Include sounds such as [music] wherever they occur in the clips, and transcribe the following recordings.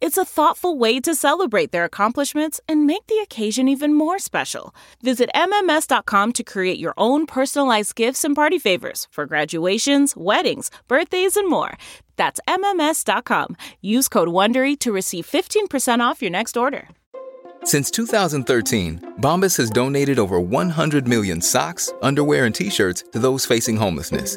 It's a thoughtful way to celebrate their accomplishments and make the occasion even more special. Visit MMS.com to create your own personalized gifts and party favors for graduations, weddings, birthdays, and more. That's MMS.com. Use code WONDERY to receive 15% off your next order. Since 2013, Bombas has donated over 100 million socks, underwear, and t-shirts to those facing homelessness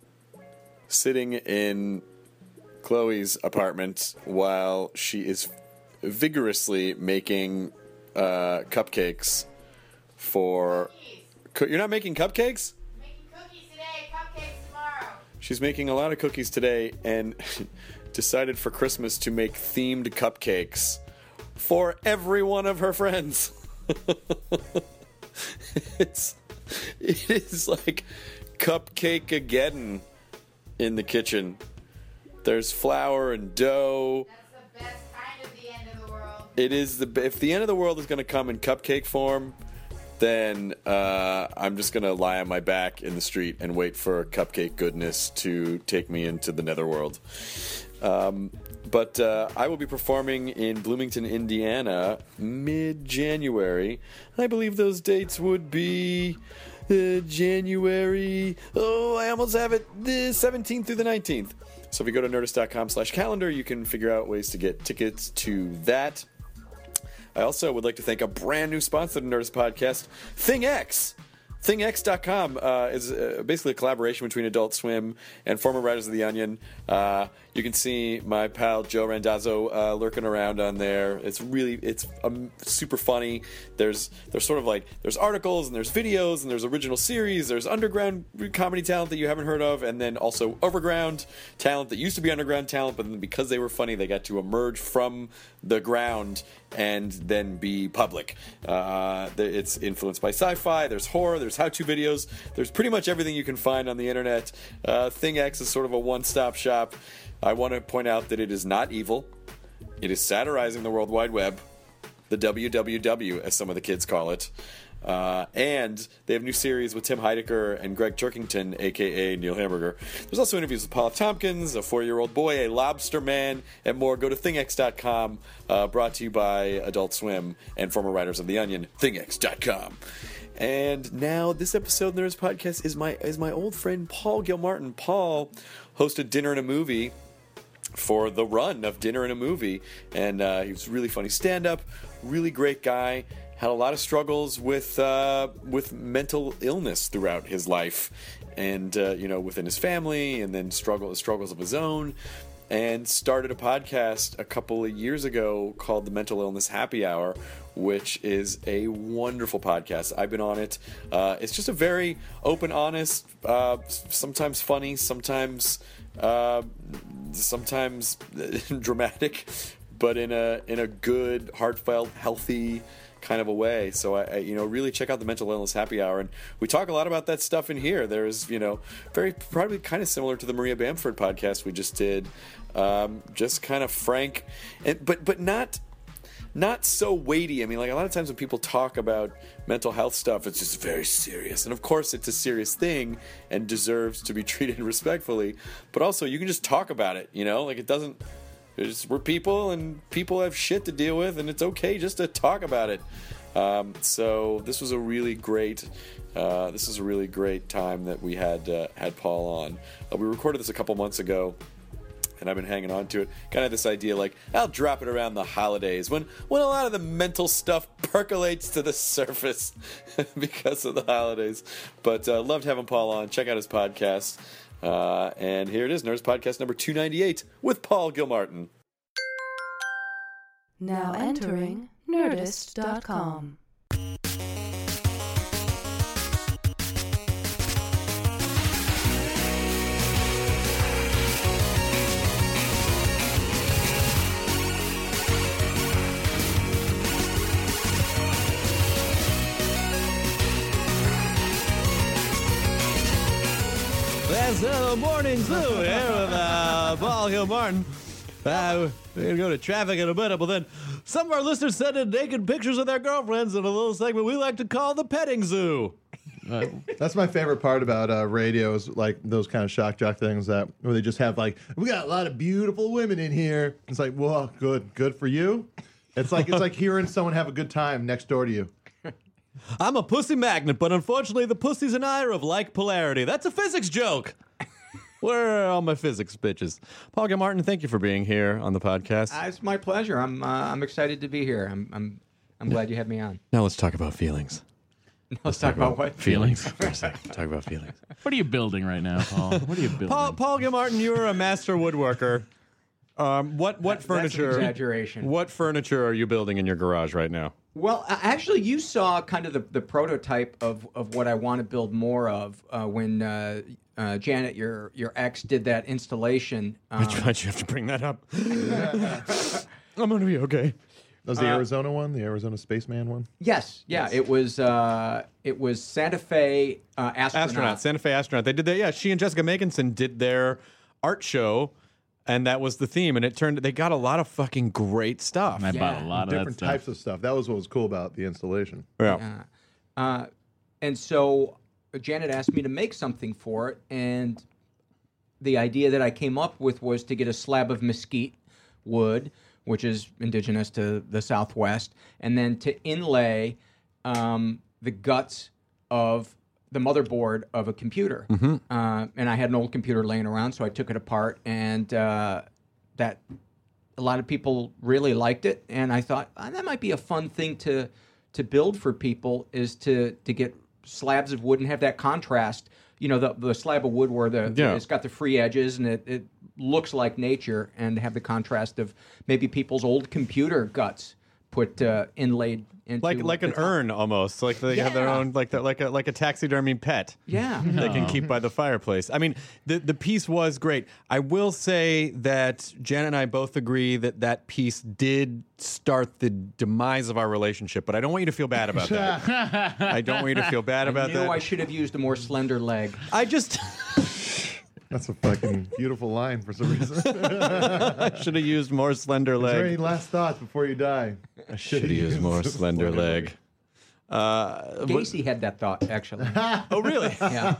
sitting in Chloe's apartment while she is vigorously making uh, cupcakes for. You're not making cupcakes? Making cookies today, cupcakes tomorrow. She's making a lot of cookies today and [laughs] decided for Christmas to make themed cupcakes for every one of her friends. [laughs] it's it is like cupcake again in the kitchen. There's flour and dough. That's the best kind of the end of the world. It is the if the end of the world is going to come in cupcake form, then uh, I'm just going to lie on my back in the street and wait for cupcake goodness to take me into the netherworld. Um, but uh, I will be performing in Bloomington, Indiana, mid January. I believe those dates would be uh, January. Oh, I almost have it. The 17th through the 19th. So if you go to nerdist.com slash calendar, you can figure out ways to get tickets to that. I also would like to thank a brand new sponsor the Nerdist Podcast, ThingX. ThingX.com uh, is uh, basically a collaboration between Adult Swim and former writers of The Onion. Uh, you can see my pal Joe Randazzo uh, lurking around on there. It's really it's um, super funny. There's there's sort of like there's articles and there's videos and there's original series. There's underground comedy talent that you haven't heard of, and then also overground talent that used to be underground talent, but then because they were funny, they got to emerge from the ground and then be public. Uh, it's influenced by sci-fi. There's horror. There's how-to videos. There's pretty much everything you can find on the internet. Uh, ThingX is sort of a one-stop shop. I want to point out that it is not evil. It is satirizing the World Wide Web, the WWW, as some of the kids call it. Uh, and they have new series with Tim Heidecker and Gregg Turkington, aka Neil Hamburger. There's also interviews with Paul Tompkins, a four year old boy, a lobster man, and more. Go to thingx.com, uh, brought to you by Adult Swim and former writers of The Onion, thingx.com. And now this episode of the Nerdist Podcast is my is my old friend Paul Gilmartin. Paul hosted Dinner and a Movie for the run of Dinner and a Movie, and uh, he was really funny stand up, really great guy. Had a lot of struggles with uh, with mental illness throughout his life, and uh, you know within his family, and then struggle struggles of his own. And started a podcast a couple of years ago called the Mental Illness Happy Hour, which is a wonderful podcast. I've been on it. Uh, it's just a very open, honest, uh, sometimes funny, sometimes uh, sometimes [laughs] dramatic, but in a in a good, heartfelt, healthy kind of a way. So I, I, you know, really check out the mental illness happy hour, and we talk a lot about that stuff in here. There's, you know, very probably kind of similar to the Maria Bamford podcast we just did, um, just kind of frank, and but but not not so weighty. I mean, like a lot of times when people talk about mental health stuff, it's just very serious. And of course, it's a serious thing and deserves to be [laughs] treated respectfully. But also, you can just talk about it, you know? Like it doesn't. We're people and people have shit to deal with, and it's okay just to talk about it. Um, so this was a really great. Uh, this is a really great time that we had uh, had Paul on. Uh, we recorded this a couple months ago and I've been hanging on to it. Kind of this idea like I'll drop it around the holidays when when a lot of the mental stuff percolates to the [laughs] surface [laughs] because of the holidays. But uh, loved having Paul on. Check out his podcast. Uh, and here it is, Nerdist Podcast number 298 with Paul Gilmartin. Now entering Nerdist.com. The morning zoo here with uh, Paul Gilmartin. Uh, we're going to go to traffic in a minute, but then some of our listeners sent in naked pictures of their girlfriends in a little segment we like to call the petting zoo. That's my favorite part about uh, radio is like those kind of shock jock things that where they just have like we got a lot of beautiful women in here. It's like, well, good, good for you. It's like it's [laughs] like hearing someone have a good time next door to you. I'm a pussy magnet, but unfortunately, the pussies and I are of like polarity. That's a physics joke. [laughs] Where are all my physics bitches? Paul Gilmartin, thank you for being here on the podcast. Uh, it's my pleasure. I'm uh, I'm excited to be here. I'm I'm I'm glad you had me on. now let's talk about feelings. [laughs] Let's talk about what Feelings for a second. [laughs] Talk about feelings. What are you building right now, Paul? What are you building? Paul, Paul Gilmartin, you are a master woodworker. Um, what what That's an furniture? exaggeration. What furniture are you building in your garage right now? Well, uh, actually, you saw kind of the, the prototype of, of what I want to build more of uh, when uh, uh, Janet, your your ex, did that installation. [laughs] Um, Why'd you have to bring that up? [laughs] I'm gonna be okay. That was the Arizona one, the Arizona spaceman one. yes, yeah, it was uh, it was Santa Fe uh, astronaut. Astronaut, Santa Fe astronaut. They did that. Yeah, she and Jessica Meganson did their art show, and that was the theme. And it turned. They got a lot of fucking great stuff. I bought a lot of that Different stuff. types of stuff. That was what was cool about the installation. Yeah. Yeah. Uh, and so Janet asked me to make something for it, and the idea that I came up with was to get a slab of mesquite wood, which is indigenous to the Southwest, and then to inlay um, the guts of the motherboard of a computer. Uh, and I had an old computer laying around, so I took it apart, and uh, that a lot of people really liked it, and I thought "Ah, that might be a fun thing to to build for people is to to get slabs of wood and have that contrast. You know, the the slab of wood where the Yeah. it's got the free edges and it, it looks like nature, and have the contrast of maybe people's old computer guts put uh, inlaid into Like like an top. urn almost. Like they have their own like the, like a like a taxidermy pet. Yeah. they can keep by the fireplace. I mean, the the piece was great. I will say that Jan and I both agree that that piece did start the demise of our relationship, but I don't want you to feel bad about that. [laughs] I don't want you to feel bad I about knew that. I should have used a more slender leg. I just [laughs] That's a fucking beautiful line for some reason. [laughs] Is should have used more slender there any last thoughts before you die? I should have used more [laughs] slender leg. Uh, Casey had that thought actually. [laughs] oh, really? Yeah.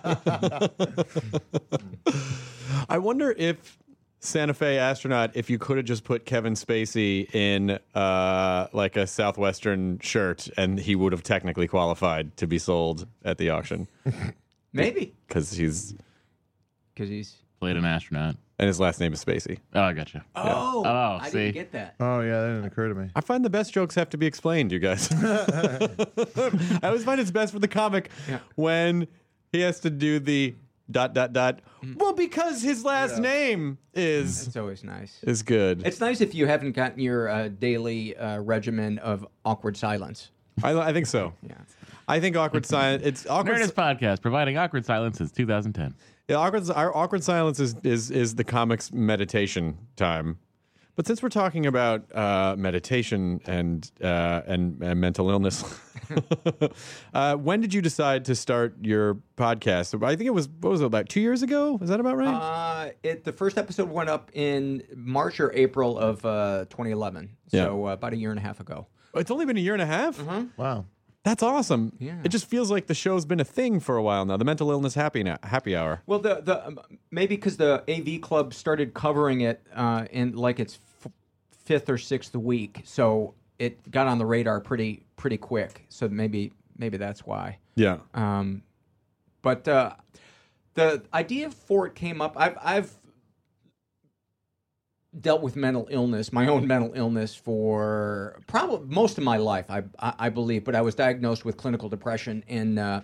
I wonder if Santa Fe astronaut, if you could have just put Kevin Spacey in uh, like a southwestern shirt, and he would have technically qualified to be sold at the auction Maybe because he's because he's. Played an astronaut. and his last name is Spacey. Oh, I gotcha. Oh, Oh, I see. didn't get that. Oh yeah, that didn't occur to me. I find the best jokes have to be explained, you guys. [laughs] I always find it's best for the comic Yeah. when he has to do the dot dot dot. Well, because his last name is It's always nice. is good. It's nice if you haven't gotten your uh, daily uh, regimen of awkward silence. I, I think so. Yeah. I think awkward [laughs] silence. It's awkward. Nerdist podcast providing awkward silence since 2010. Yeah, awkward, our awkward silence is, is is the comics meditation time. But since we're talking about uh, meditation and, uh, and and mental illness, [laughs] uh, when did you decide to start your podcast? I think it was what was it about two years ago? Is that about right? Uh, it the first episode went up in March or April of uh, 2011, so uh, about a year and a half ago. it's only been a year and a half. Wow. That's awesome. Yeah. It just feels like the show's been a thing for a while now. The mental illness happy now, happy hour. Well, the the um, maybe because the AV Club started covering it uh, in like its f- fifth or sixth week, so it got on the radar pretty pretty quick. So maybe maybe that's why. Yeah. Um, but uh, the idea for it came up. I've I've dealt with mental illness, my own mental illness for probably most of my life, I I, I believe. But I was diagnosed with clinical depression in uh,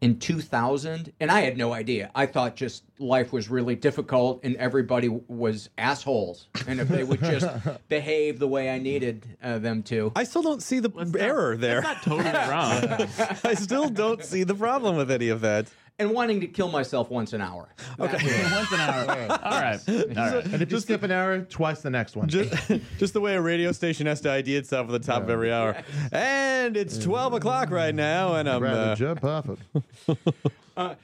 in 2000, and I had no idea. I thought just life was really difficult and everybody was assholes, and if they would just [laughs] behave the way I needed uh, them to. I still don't see the error there. That's not totally wrong. [laughs] I still don't see the problem with any of that. And wanting to kill myself once an hour. Okay. [laughs] Once an hour. All right. All right. And if you skip an hour, twice the next one. Just, [laughs] just the way a radio station has to ID itself at the top of every hour. [laughs] And it's 12 o'clock right now, and I'm. rather Uh, jump off it.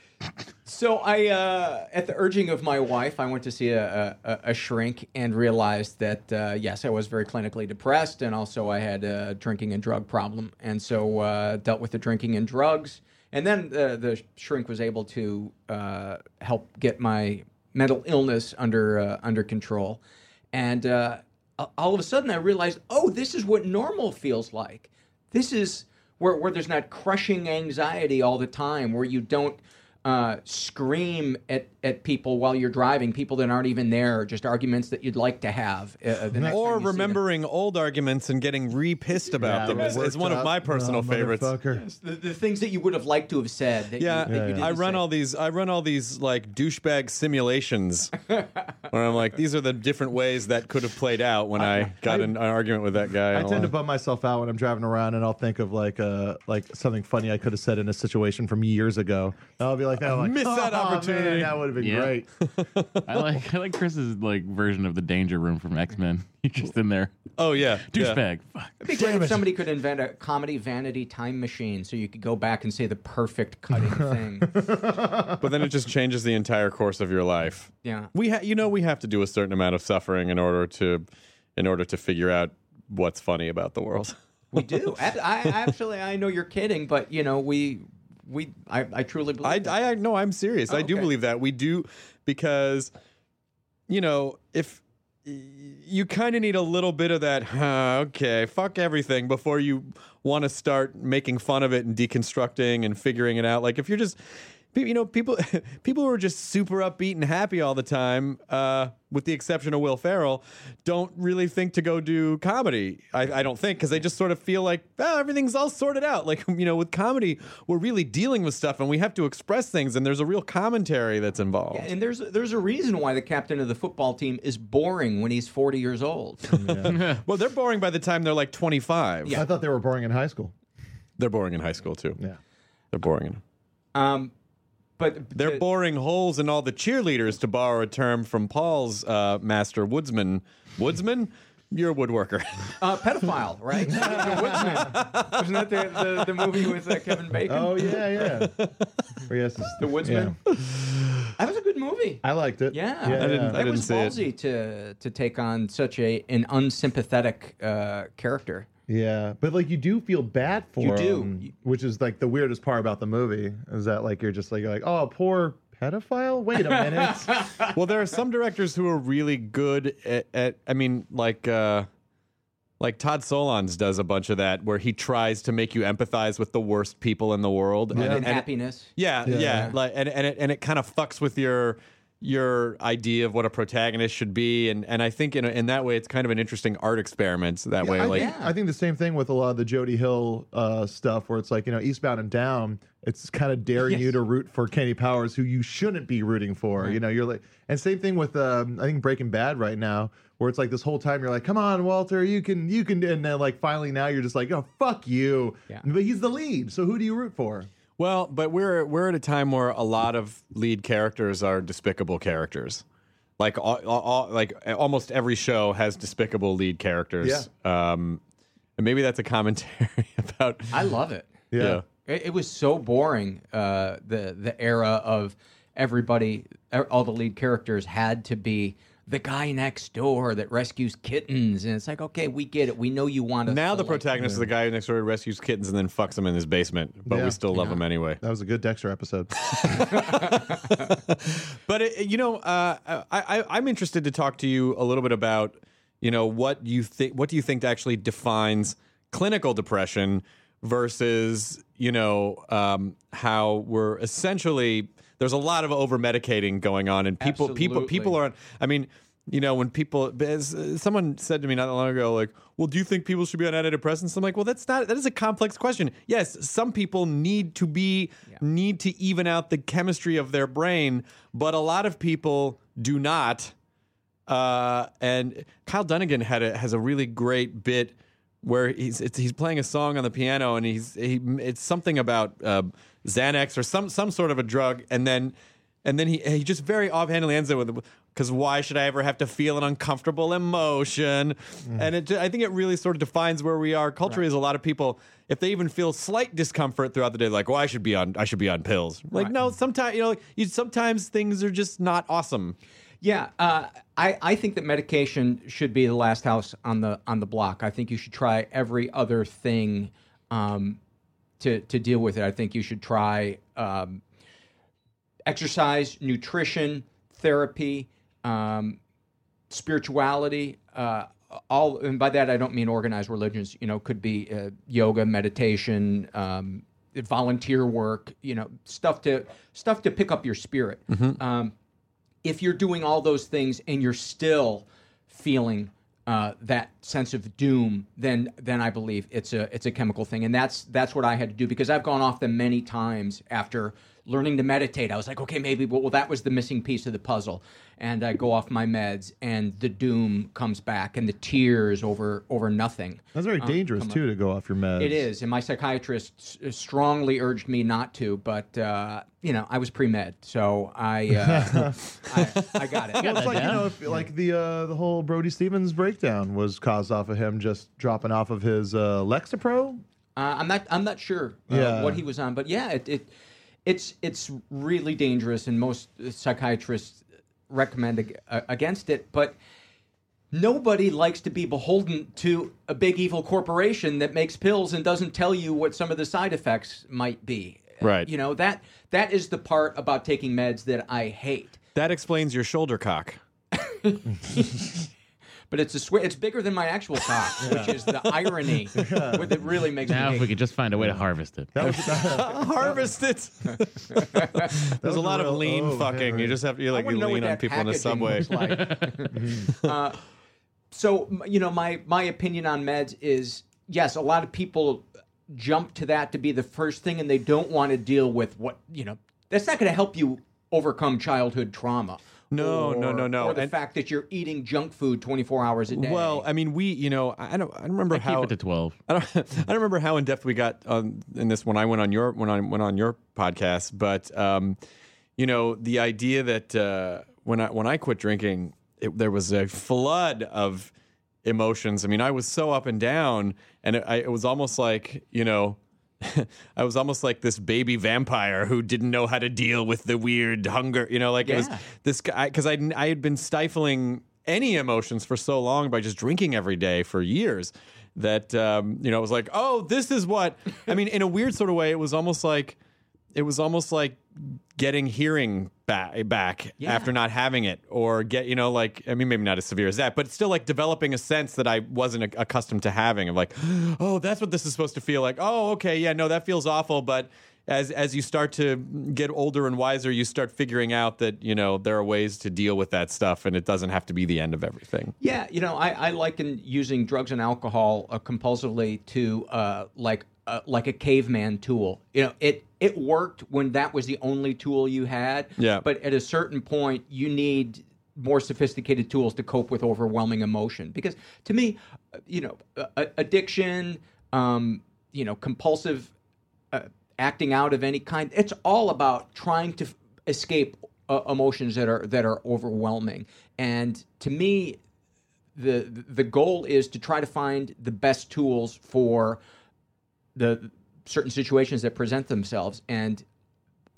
So I, uh, at the urging of my wife, I went to see a, a, a shrink and realized that uh, yes, I was very clinically depressed, and also I had a drinking and drug problem, and so uh, dealt with the drinking and drugs, and then uh, the shrink was able to uh, help get my mental illness under uh, under control, and uh, all of a sudden I realized, oh, this is what normal feels like. This is where where there's not crushing anxiety all the time, where you don't uh, scream at, at people while you're driving, people that aren't even there, just arguments that you'd like to have. Uh, or time you see them. remembering old arguments and getting re pissed about them is, is one of my personal favorites. the, the things that you would have liked to have said. That Yeah, you, that you didn't I run say. all these. I run all these like douchebag simulations, [laughs] where I'm like, these are the different ways that could have played out when I, got in an argument with that guy. I tend a- to bum myself out when I'm driving around, and I'll think of like uh like something funny I could have said in a situation from years ago. And I'll be like, oh, like miss that "Oh, man, opportunity." that would have been Yeah. great. [laughs] I like I like Chris's like version of the danger room from X Men. You're [laughs] just in there. Oh yeah, yeah. Douchebag. Fuck. It'd be great if somebody could invent a comedy vanity time machine so you could go back and say the perfect cutting [laughs] thing. But then it just changes the entire course of your life. Yeah. We, ha- you know, we have to do a certain amount of suffering in order to, in order to figure out what's funny about the world. We do. I, I actually, I know you're kidding, but you know, we, we, I, I truly believe. I, that. I, no, I'm serious. Oh, I do okay. believe that we do because, you know, if you kind of need a little bit of that, huh, okay, fuck everything before you want to start making fun of it and deconstructing and figuring it out. Like if you're just, you know, people, [laughs] people who are just super upbeat and happy all the time, uh, with the exception of Will Ferrell, don't really think to go do comedy. I, I don't think because they just sort of feel like oh, everything's all sorted out. Like [laughs] you know, with comedy, we're really dealing with stuff and we have to express things, and there's a real commentary that's involved. and there's there's a reason why the captain of the football team is boring when he's 40 years old. [laughs] Well, they're boring by the time they're like 25. Yeah. I thought they were boring in high school. They're boring in high school too. Yeah. They're boring. In, Um, but they're the- boring holes in all the cheerleaders, to borrow a term from Paul's uh, master woodsman. Woodsman, you're a woodworker. uh, pedophile, right? [laughs] the Woodsman. Wasn't that the, the, the movie with uh, Kevin Bacon? Oh yeah, yeah. Or yes, it's- The Woodsman. That was a good movie. I liked it. Yeah, yeah I didn't- yeah. I That didn't was see it. ballsy to to take on such a an unsympathetic uh, character. Yeah, but like you do feel bad for You do. him, which is like the weirdest part about the movie is that like you're just like you're like oh poor pedophile. Wait a minute. [laughs] well, there are some directors who are really good at, at I mean, like uh, like Todd Solondz does a bunch of that, where he tries to make you empathize with the worst people in the world. And, and, and- happiness. yeah, yeah, Yeah. like and and it, and it kind of fucks with your your idea of what a protagonist should be, and and I think in a, in that way it's kind of an interesting art experiment that way. I, Like, think, I think the same thing with a lot of the Jody Hill uh, stuff, where it's like you know Eastbound and Down. It's kind of daring you to root for Kenny Powers, who you shouldn't be rooting for. You know, you're like, and same thing with um, I think Breaking Bad right now, where it's like this whole time you're like, come on, Walter, you can, you can, and then like finally now you're just like, oh fuck you. Yeah. But he's the lead, so who do you root for? Well, but we're we're at a time where a lot of lead characters are despicable characters. Like all, all, all- like almost every show has despicable lead characters. Um, and maybe that's a commentary [laughs] about. I love it. Yeah. It, it was so boring. Uh, the the era of everybody, er, all the lead characters had to be the guy next door that rescues kittens, and it's like, okay, we get it. We know you want us. Now to the like- protagonist is the guy who next door who rescues kittens and then fucks them in his basement, but Yeah. we still love him anyway. That was a good Dexter episode. [laughs] [laughs] But it, you know, uh, I, I, I'm interested to talk to you a little bit about, you know, what you think. What do you think actually defines clinical depression versus, you know, um, how we're essentially there's a lot of over medicating going on, and people, people, Absolutely. people are. I mean. you know, when people, as, uh, someone said to me not that long ago, like, well, do you think people should be on antidepressants? I'm like, well, that's not, that is a complex question. Yes, some people need to be, need to even out the chemistry of their brain, but a lot of people do not. Uh, and Kyle Dunnigan had a, has a really great bit where he's it's, he's playing a song on the piano and he's he it's something about uh, Xanax or some some sort of a drug and then and then he he just very offhandedly ends it with because why should I ever have to feel an uncomfortable emotion? And it, I think it really sort of defines where we are culturally. Is a lot of people, if they even feel slight discomfort throughout the day, like, well, I should be on, I should be on pills. Like, no, sometimes you know, like, you sometimes things are just not awesome. Yeah, uh, I I think that medication should be the last house on the on the block. I think you should try every other thing um, to to deal with it. I think you should try um, exercise, nutrition, therapy, um, spirituality. Uh, all and by that I don't mean organized religions. You know, could be uh, yoga, meditation, um, volunteer work. You know, stuff to stuff to pick up your spirit. Um, if you're doing all those things and you're still feeling uh, that sense of doom, then then I believe it's a it's a chemical thing, and that's that's what I had to do because I've gone off them many times after learning to meditate. I was like, okay, maybe well, well that was the missing piece of the puzzle, and I go off my meds, and the doom comes back, and the tears over over nothing. That's very um, dangerous come up. too to go off your meds. It is, and my psychiatrist s- strongly urged me not to, but uh, you know, I was pre med, so I, uh, [laughs] I I got it. Well, it's like you know, if, like the uh, the whole Brody Stevens breakdown was caused off of him just dropping off of his uh, Lexapro. Uh, I'm not. I'm not sure uh, Yeah. what he was on, but yeah, it, it it's it's really dangerous, and most psychiatrists recommend ag- uh, against it. But nobody likes to be beholden to a big evil corporation that makes pills and doesn't tell you what some of the side effects might be. Right. You know that that is the part about taking meds that I hate. That explains your shoulder cock. [laughs] But it's a sw- it's bigger than my actual cock, [laughs] which is the irony [laughs] that really makes Now, me. if we could just find a way to harvest it. That was [laughs] Harvest it. There's a lot of real- lean oh, fucking. man. You just have to you like you wanna know lean what on that people in the packaging subway. looks like. uh, so m- you know, my my opinion on meds is yes, a lot of people jump to that to be the first thing, and they don't want to deal with what you know. That's not going to help you overcome childhood trauma. No, no, or- no, no. Or the And- fact that you're eating junk food 24 hours a day. Well, I mean, we, you know, I I don't, I don't remember I keep how it to twelve. [laughs] I don't, I don't remember how in depth we got on in this when I went on your when I went on your podcast, but um, you know, the idea that uh, when I when I quit drinking, it, there was a flood of emotions. I mean, I was so up and down, and it, I, it was almost like you know. [laughs] I was almost like this baby vampire who didn't know how to deal with the weird hunger, you know, like it was this guy because I I had been stifling any emotions for so long by just drinking every day for years that um, you know it was like oh this is what I mean in a weird sort of way it was almost like it was almost like getting hearing back back Yeah. after not having it or get you know like I mean maybe not as severe as that but still like developing a sense that I wasn't a- accustomed to having of like [gasps] oh that's what this is supposed to feel like oh okay yeah no that feels awful but as as you start to get older and wiser you start figuring out that you know there are ways to deal with that stuff and it doesn't have to be the end of everything Yeah, you know, I, I liken using drugs and alcohol uh, compulsively to uh, like uh, like a caveman tool. You know, it it worked when that was the only tool you had. Yeah. But at a certain point, you need more sophisticated tools to cope with overwhelming emotion. Because to me, uh, you know, addiction, um, you know, compulsive uh, acting out of any kind. It's all about trying to f- escape uh, emotions that are that are overwhelming. And to me, the the goal is to try to find the best tools for the certain situations that present themselves. And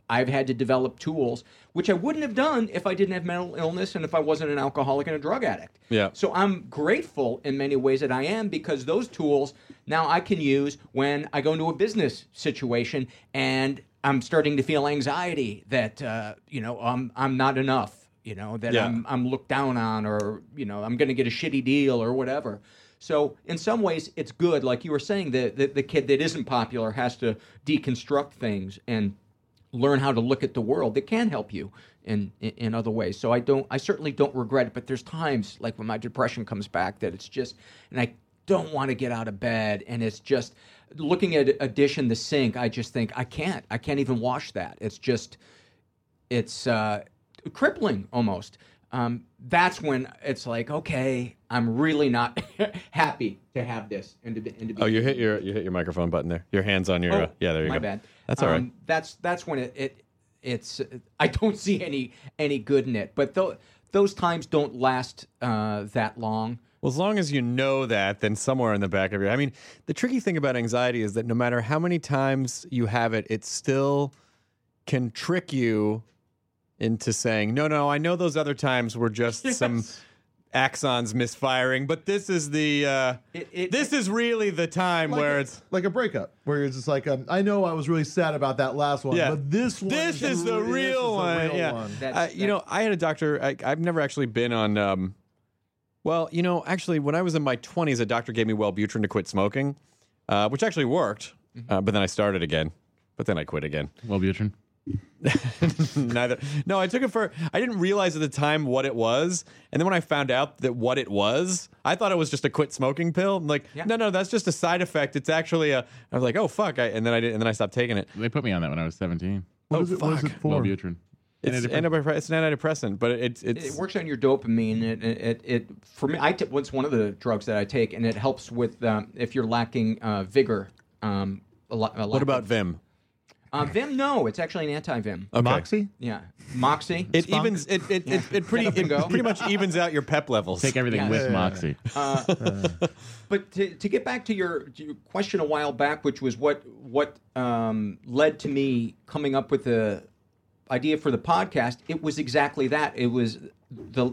I've had to develop tools which I wouldn't have done if I didn't have mental illness and if I wasn't an alcoholic and a drug addict. Yeah. So I'm grateful in many ways that I am because those tools now I can use when I go into a business situation and I'm starting to feel anxiety that uh, you know I'm I'm not enough, you know that Yeah. I'm I'm looked down on or you know I'm going to get a shitty deal or whatever. So in some ways it's good, like you were saying, the, the the kid that isn't popular has to deconstruct things and learn how to look at the world that can help you in, in in other ways. So I don't. I certainly don't regret it. But there's times like when my depression comes back that it's just, and I don't want to get out of bed, and it's just looking at a dish in the sink. I just think I can't. I can't even wash that. It's just, it's uh, crippling almost. Um, that's when it's like, okay, I'm really not [laughs] happy to have this and to, be- and to be Oh, you hit your you hit your microphone button there. Your hands on your. Oh, uh, yeah, there you my go. bad. That's all right. Um, That's that's when it, it it's I don't [laughs] see any any good in it. But tho- those times don't last uh, that long. Well, as long as you know that, then somewhere in the back of your, I mean, the tricky thing about anxiety is that no matter how many times you have it, it still can trick you into saying, no, no, I know those other times were just [laughs] some axons misfiring, but this is the, uh, It- it- this is really the time Like where a, it's, like a breakup, where it's just like, um, I know I was really sad about that last one, Yeah. but this one, this is the this is real one. real yeah. one. That's- Uh, you know, I had a doctor. I, I've never actually been on. Um, well, you know, actually, when I was in my twenties, a doctor gave me Wellbutrin to quit smoking, uh, which actually worked. Mm-hmm. Uh, but then I started again. But then I quit again. Wellbutrin. [laughs] Neither. No, I took it for. I didn't realize at the time what it was, and then when I found out that what it was, I thought it was just a quit smoking pill. I'm like, Yeah. no, no, that's just a side effect. It's actually a. I was like, oh fuck, I, and then I did, and then I stopped taking it. They put me on that when I was 17. What oh, is it, what is fuck. it for? Wellbutrin. It's, antidepressant. it's an antidepressant, but it's it's It works on your dopamine. It, it, it, it for me, I t- what's one of the drugs that I take, and it helps with um, if you're lacking uh, vigor. Um, a lot, a What about of- Vim? Uh, Vim? No, it's actually an anti-Vim. Okay. Moxie? Yeah, Moxie. It evens it it, it, it pretty Get up and it pretty much evens out your pep levels. Take everything Yeah. with Yeah. Moxie. [laughs] But to, to get back to your, to your question a while back, which was what what um, led to me coming up with the idea for the podcast, it was exactly that. It was the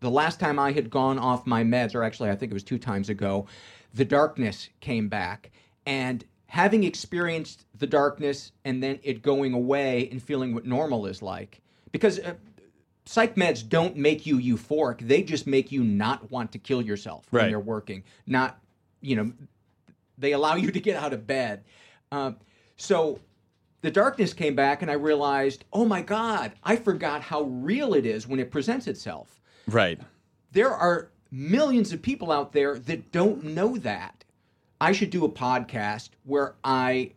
the last time I had gone off my meds, or actually I think it was two times ago, the darkness came back, and having experienced the darkness and then it going away and feeling what normal is like, because. Uh, Psych meds don't make you euphoric. They just make you not want to kill yourself when Right. they're working. Not, you know, they allow you to get out of bed. Uh, so the darkness came back, and I realized, oh my God, I forgot how real it is when it presents itself. Right. There are millions of people out there that don't know that. I should do a podcast where I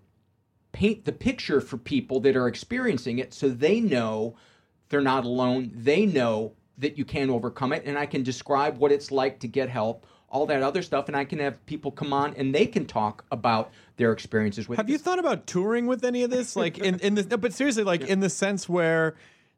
paint the picture for people that are experiencing it so they know they're not alone. They know that you can overcome it, and I can describe what it's like to get help, all that other stuff, and I can have people come on and they can talk about their experiences with Have it. you thought about touring with any of this? Like in in the no, but seriously, like in the sense where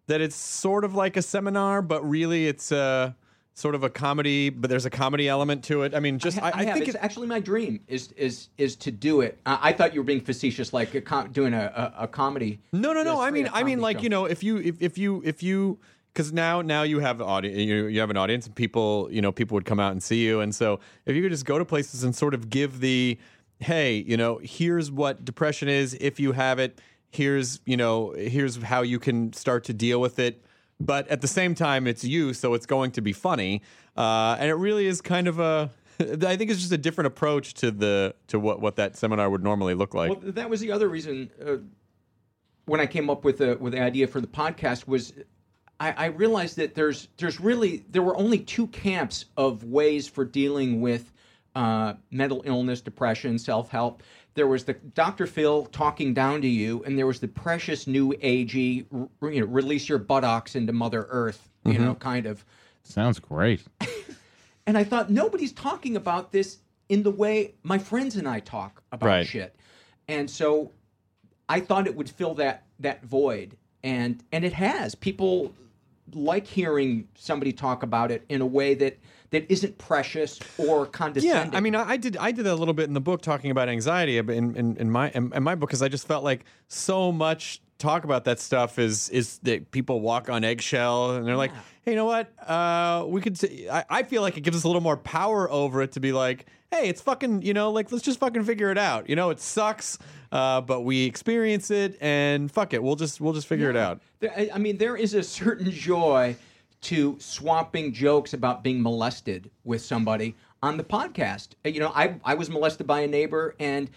that it's sort of like a seminar, but really it's uh sort of a comedy, but there's a comedy element to it. I mean, just I, I, I, think it's it, actually my dream is is is to do it. Uh, I thought you were being facetious, like a com- doing a, a, a comedy. No, no, no. I mean, I mean, like show. you know, if you if, if you if you because now now you have audience, you, you have an audience, and people you know people would come out and see you, and so if you could just go to places and sort of give the hey, you know, here's what depression is if you have it. Here's you know here's how you can start to deal with it. But at the same time, it's you, so it's going to be funny, uh, and it really is kind of a. [laughs] I think it's just a different approach to the to what what that seminar would normally look like. Well, that was the other reason uh, when I came up with the with the idea for the podcast was I, I realized that there's there's really there were only two camps of ways for dealing with uh, mental illness, depression, self help. There was the Dr. Phil talking down to you, and there was the precious new agey, you know, release your buttocks into Mother Earth, you mm-hmm. know, kind of. Sounds great. [laughs] And I thought nobody's talking about this in the way my friends and I talk about Right. shit. And so I thought it would fill that that void. And and it has. People like hearing somebody talk about it in a way that that isn't precious or condescending. Yeah, I mean, I, I did I did that a little bit in the book talking about anxiety, but in, in, in my in, in my book because I just felt like so much talk about that stuff is is that people walk on eggshell and they're like, hey, you know what? Uh, we could. T- I, I feel like it gives us a little more power over it to be like, hey, it's fucking, you know, like let's just fucking figure it out. You know, it sucks, uh, but we experience it and fuck it, we'll just we'll just figure it out. There, I mean, there is a certain joy to swapping jokes about being molested with somebody on the podcast. You know, I I was molested by a neighbor, and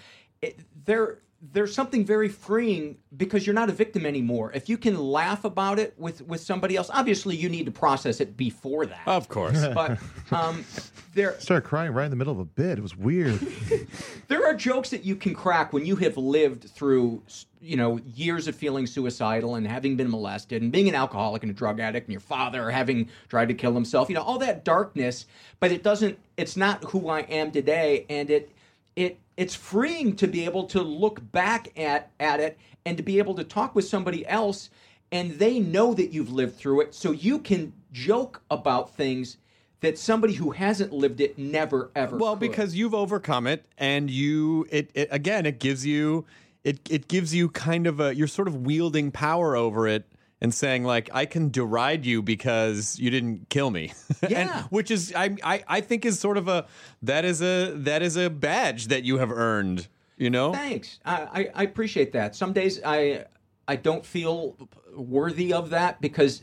it, there there's something very freeing because you're not a victim anymore. If you can laugh about it with with somebody else, obviously you need to process it before that. Of course. [laughs] But um, there [laughs] Started crying right in the middle of a bit. It was weird. [laughs] there are jokes that you can crack when you have lived through you know years of feeling suicidal and having been molested and being an alcoholic and a drug addict and your father having tried to kill himself you know all that darkness but it doesn't it's not who i am today and it it it's freeing to be able to look back at at it and to be able to talk with somebody else and they know that you've lived through it so you can joke about things that somebody who hasn't lived it never ever Well, could. because you've overcome it, and you it, it again it gives you it it gives you kind of a you're sort of wielding power over it and saying like I can deride you because you didn't kill me. [laughs] And- Yeah. which is I, I I think is sort of a that is a that is a badge that you have earned. You know. Thanks. I, I, I appreciate that. Some days I I don't feel worthy of that because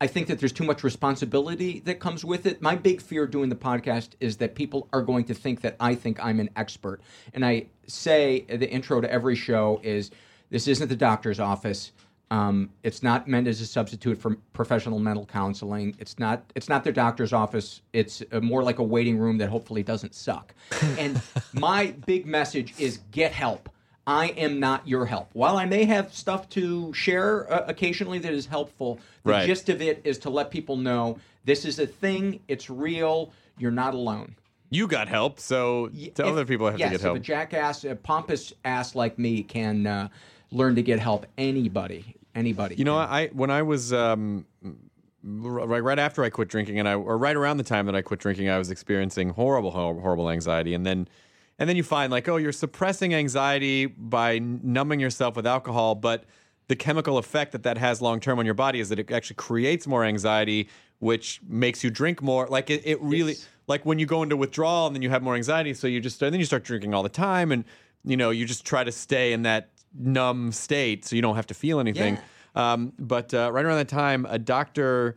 I think that there's too much responsibility that comes with it. My big fear doing the podcast is that people are going to think that I think I'm an expert. And I say the intro to every show is this isn't the doctor's office. Um, it's not meant as a substitute for professional mental counseling. It's not. It's not their doctor's office. It's uh, more like a waiting room that hopefully doesn't suck. [laughs] and my big message is get help. I am not your help. While I may have stuff to share uh, occasionally that is helpful, the Right. gist of it is to let people know this is a thing. It's real. You're not alone. You got help, so other people have yes, to get if help. a jackass, a pompous ass like me can uh, learn to get help. Anybody, anybody. You know, I when I was um, right right after I quit drinking, and I or right around the time that I quit drinking, I was experiencing horrible, horrible anxiety, and then and then you find like, oh, you're suppressing anxiety by numbing yourself with alcohol, but the chemical effect that that has long term on your body is that it actually creates more anxiety, which makes you drink more. Like it, it really like when you go into withdrawal and then you have more anxiety, so you just and then you start drinking all the time, and you know you just try to stay in that numb state so you don't have to feel anything. Um, but uh, right around that time, a doctor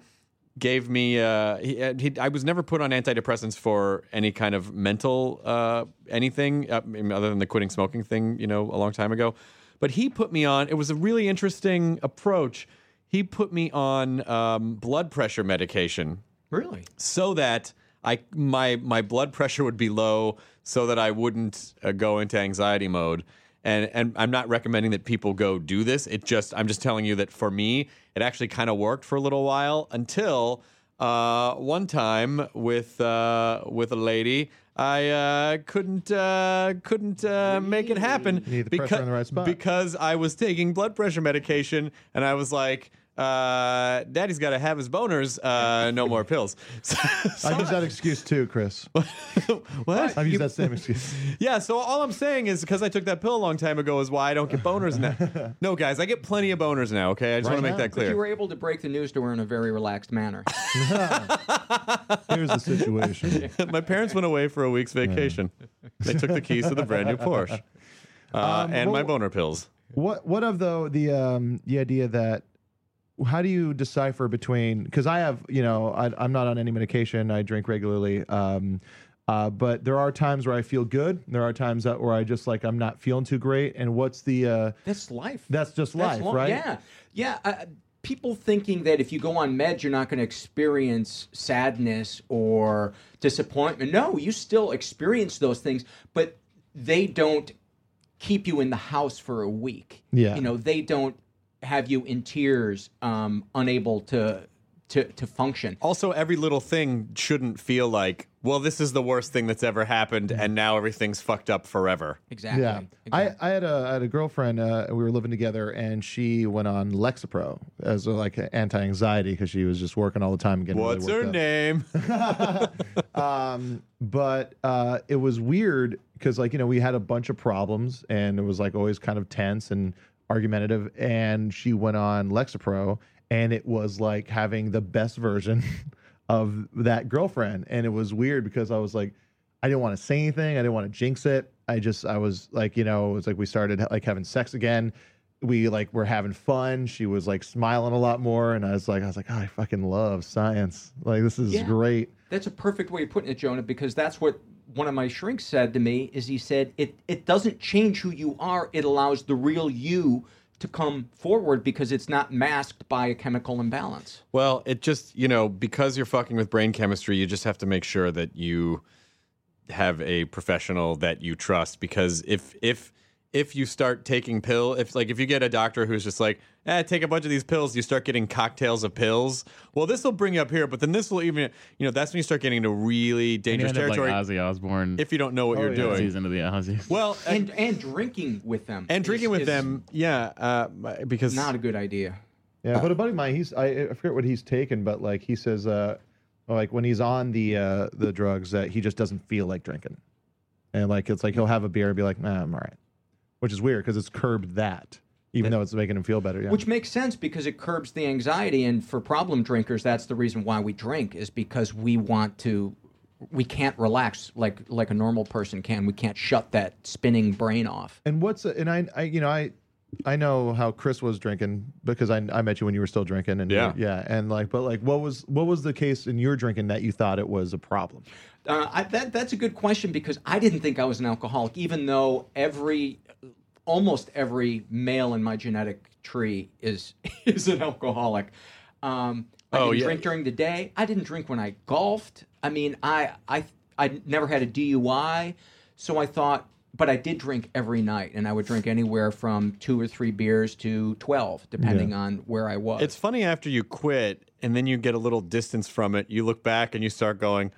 gave me. Uh, he, uh, he, I was never put on antidepressants for any kind of mental uh, anything uh, I mean, other than the quitting smoking thing, you know, a long time ago. But he put me on. It was a really interesting approach. He put me on um, blood pressure medication really so that I my my blood pressure would be low, so that I wouldn't uh, go into anxiety mode. And and I'm not recommending that people go do this. It just I'm just telling you that for me, it actually kind of worked for a little while until uh, one time with uh, with a lady. I uh, couldn't uh, couldn't uh, make it happen need the pressure in the right spot. because I was taking blood pressure medication, and I was like, uh, "Daddy's got to have his boners. Uh, no more pills." [laughs] So- I've used that excuse too, Chris. [laughs] what? I've used that same excuse. [laughs] Yeah. So all I'm saying is because I took that pill a long time ago is why I don't get boners now. no, guys, I get plenty of boners now. Okay, I just Right want to make now? that But you were able to break the news to her in a very relaxed manner. Here's the situation. My parents went away for a week's vacation. They took the keys to the brand new Porsche uh, Um, and my boner pills. What what of though the um the idea that how do you decipher between because I have you know I, I'm not on any medication I drink regularly um uh, but there are times where I feel good there are times that where I just like I'm not feeling too great and what's the uh That's life. that's just That's life lo- right Yeah, yeah. Uh, people thinking that if you go on meds, you're not going to experience sadness or disappointment. No, you still experience those things, but they don't keep you in the house for a week. Yeah. you know, they don't have you in tears, um, unable to to to function. Also, every little thing shouldn't feel like, well, this is the worst thing that's ever happened, and now everything's fucked up forever. Exactly. Yeah, I, I had a I had a girlfriend. Uh, we were living together, and she went on Lexapro as a, like anti anxiety because she was just working all the time. and Getting What's really her up. name? [laughs] [laughs] um, but uh, it was weird because like you know we had a bunch of problems and it was like always kind of tense and argumentative and she went on lexapro and it was like having the best version [laughs] of that girlfriend. And it was weird because i was like i didn't want to say anything. I didn't want to jinx it. I just i was like you know it was like we started like having sex again. We like were having fun. She was like smiling a lot more and i was like i was like oh, i fucking love science. Like this is Yeah. great. That's a perfect way of putting it, Jonah, because that's what one of my shrinks said to me is he said it it doesn't change who you are. It allows the real you to come forward because it's not masked by a chemical imbalance. Well, it just, you know, because you're fucking with brain chemistry, you just have to make sure that you have a professional that you trust because if if if you start taking pill, if like if you get a doctor who's just like, eh, take a bunch of these pills, you start getting cocktails of pills. Well, this will bring you up here, but then this will even, you know, that's when you start getting into really dangerous End up territory. Like Ozzy Osbourne. if you don't know what you're doing. Season of the Ozzy. Well, [laughs] And and drinking with them. and is- drinking with is them, yeah, uh, because Not a good idea. Yeah, but a buddy of mine, he's I, I forget what he's taken, but like he says, uh, like when he's on the uh, the drugs, that he just doesn't feel like drinking, and like it's like he'll have a beer and be like, nah, I'm all right, which is weird because it's curbed that, even though it's making him feel better. Yeah. Which makes sense because it curbs the anxiety. And for problem drinkers, that's the reason why we drink is because we want to, we can't relax like like a normal person can. We can't shut that spinning brain off. and what's and I, I you know I I know how Chris was drinking because I I met you when you were still drinking and Yeah. yeah and like but like what was what was the case in your drinking that you thought it was a problem? Uh, I, that that's a good question because I didn't think I was an alcoholic, even though every, almost every male in my genetic tree is [laughs] is an alcoholic. Um, I Oh, didn't yeah. drink during the day. I didn't drink when I golfed. I mean, I I I never had a DUI, so I thought. But I did drink every night, and I would drink anywhere from two or three beers to twelve, depending on where I was. It's funny after you quit and then you get a little distance from it, you look back and you start going,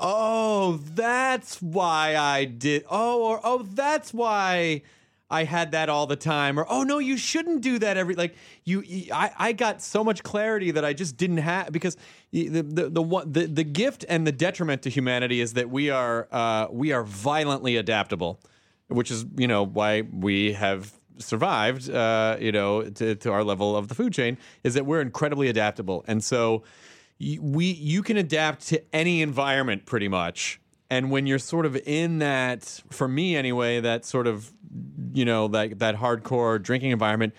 "Oh, that's why I did. Oh, or oh, that's why I had that all the time." Or, "Oh no, you shouldn't do that every like you, I I got so much clarity that I just didn't have because the the the the, the gift and the detriment to humanity is that we are uh we are violently adaptable, which is, you know, why we have survived, uh, you know, to, to our level of the food chain, is that we're incredibly adaptable, and so we you can adapt to any environment pretty much. And when you're sort of in that, for me anyway, that sort of, you know, that that hardcore drinking environment,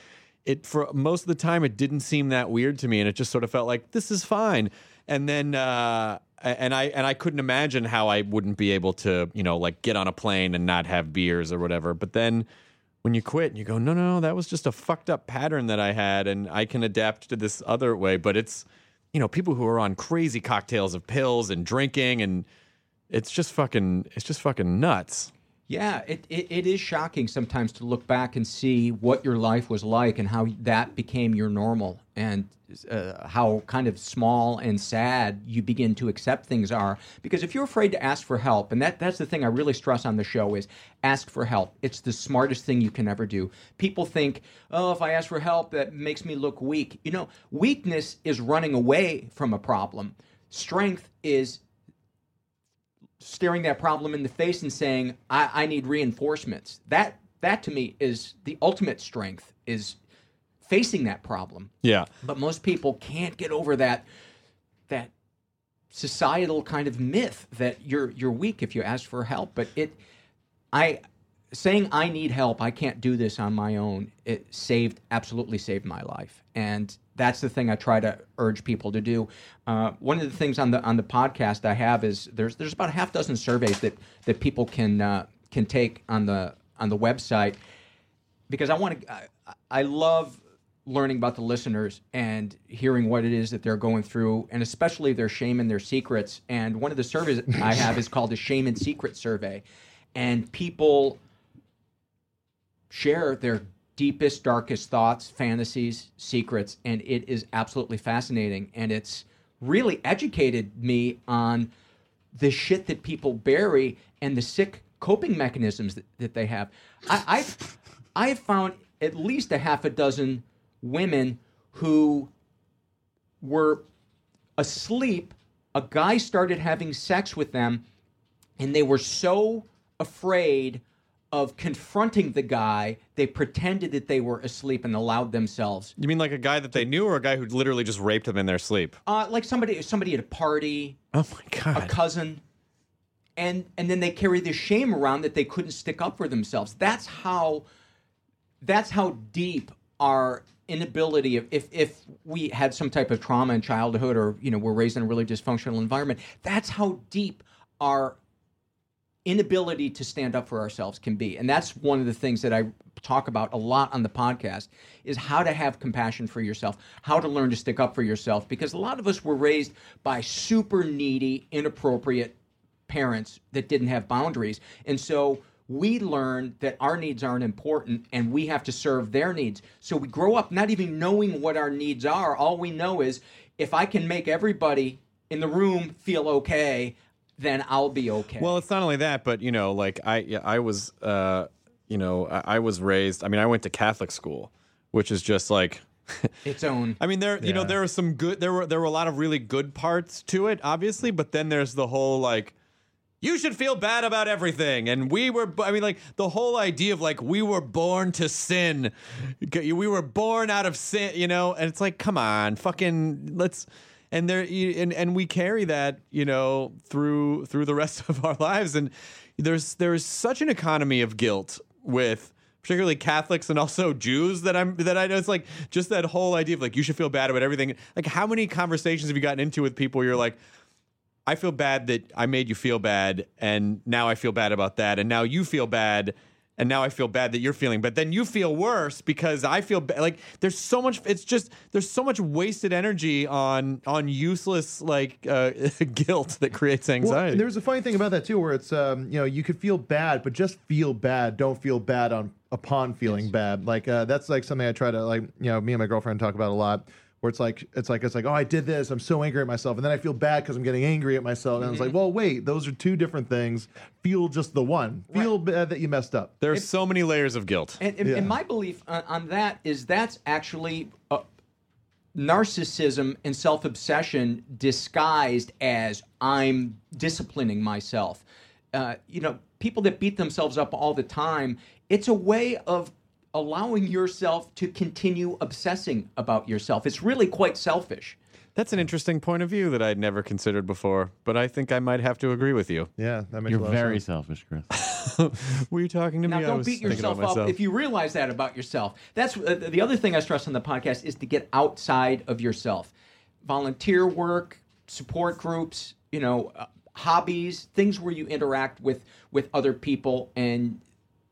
it for most of the time it didn't seem that weird to me, and it just sort of felt like this is fine. And then, uh, and I and I couldn't imagine how I wouldn't be able to, you know, like get on a plane and not have beers or whatever. But then when you quit and you go, no, no, no, that was just a fucked up pattern that I had, and I can adapt to this other way. But it's, you know, people who are on crazy cocktails of pills and drinking, and it's just fucking, it's just fucking nuts. Yeah, it, it, it is shocking sometimes to look back and see what your life was like and how that became your normal and uh, how kind of small and sad you begin to accept things are. Because if you're afraid to ask for help, and that, that's the thing I really stress on the show is ask for help. It's the smartest thing you can ever do. People think, oh, if I ask for help, that makes me look weak. You know, weakness is running away from a problem. Strength is staring that problem in the face and saying, I, I need reinforcements. That that to me is the ultimate strength is facing that problem. Yeah. But most people can't get over that that societal kind of myth that you're you're weak if you ask for help. But it I saying I need help, I can't do this on my own, it saved absolutely saved my life. And that's the thing I try to urge people to do. Uh, one of the things on the on the podcast I have is there's there's about a half dozen surveys that that people can uh, can take on the on the website because I want to. I, I love learning about the listeners and hearing what it is that they're going through, and especially their shame and their secrets. And one of the surveys I have is called the Shame and Secret Survey, and people share their deepest, darkest thoughts, fantasies, secrets, and it is absolutely fascinating. And it's really educated me on the shit that people bury and the sick coping mechanisms that, that they have. I, I've I've found at least a half a dozen women who were asleep. A guy started having sex with them, and they were so afraid of confronting the guy, they pretended that they were asleep and allowed themselves. You mean like a guy that they knew, or a guy who literally just raped them in their sleep? Uh, like somebody, somebody at a party, Oh my god! a cousin, and and then they carry this shame around that they couldn't stick up for themselves. That's how. That's how deep our inability of if if we had some type of trauma in childhood or you know we're raised in a really dysfunctional environment. That's how deep our inability to stand up for ourselves can be. And that's one of the things that I talk about a lot on the podcast is how to have compassion for yourself, how to learn to stick up for yourself because a lot of us were raised by super needy, inappropriate parents that didn't have boundaries. And so we learn that our needs aren't important and we have to serve their needs. So we grow up not even knowing what our needs are. All we know is if I can make everybody in the room feel okay, then I'll be okay. Well, it's not only that, but you know, like I, I was, uh, you know, I, I was raised. I mean, I went to Catholic school, which is just like. [laughs] its own. I mean, there, you know, there were some good. There were there were a lot of really good parts to it, obviously, but then there's the whole like. You should feel bad about everything, and we were. I mean, like the whole idea of like we were born to sin, we were born out of sin, you know. And it's like, come on, fucking, let's. And there, and and we carry that, you know, through through the rest [laughs] of our lives. And there's there's such an economy of guilt with particularly Catholics and also Jews that I'm that I know it's like just that whole idea of like you should feel bad about everything. Like how many conversations have you gotten into with people where you're like, I feel bad that I made you feel bad, and now I feel bad about that, and now you feel bad, and now I feel bad that you're feeling, but then you feel worse because I feel ba- like there's so much. It's just there's so much wasted energy on on useless like uh, [laughs] guilt that creates anxiety. and there's a funny thing about that too, where it's um, you know you could feel bad, but just feel bad. Don't feel bad on upon feeling bad. Like uh, that's like something I try to like you know me and my girlfriend talk about a lot. Where it's like it's like it's like oh I did this I'm so angry at myself and then I feel bad because I'm getting angry at myself and it's like well wait those are two different things. Feel just the one. Feel bad that you messed up. There's so many layers of guilt. And, and, Yeah. and my belief on, on that is that's actually uh, narcissism and self obsession disguised as I'm disciplining myself. Uh, you know, people that beat themselves up all the time, it's a way of allowing yourself to continue obsessing about yourself. It's really quite selfish. That's an interesting point of view that I'd never considered before, but I think I might have to agree with you. Yeah, that makes You're a lot very of sense. selfish, Chris. [laughs] Were you talking to Now, me? I don't was beat yourself up if you realize that about yourself. That's uh, the other thing I stress on the podcast is to get outside of yourself. Volunteer work, support groups, you know, uh, hobbies, things where you interact with with other people, and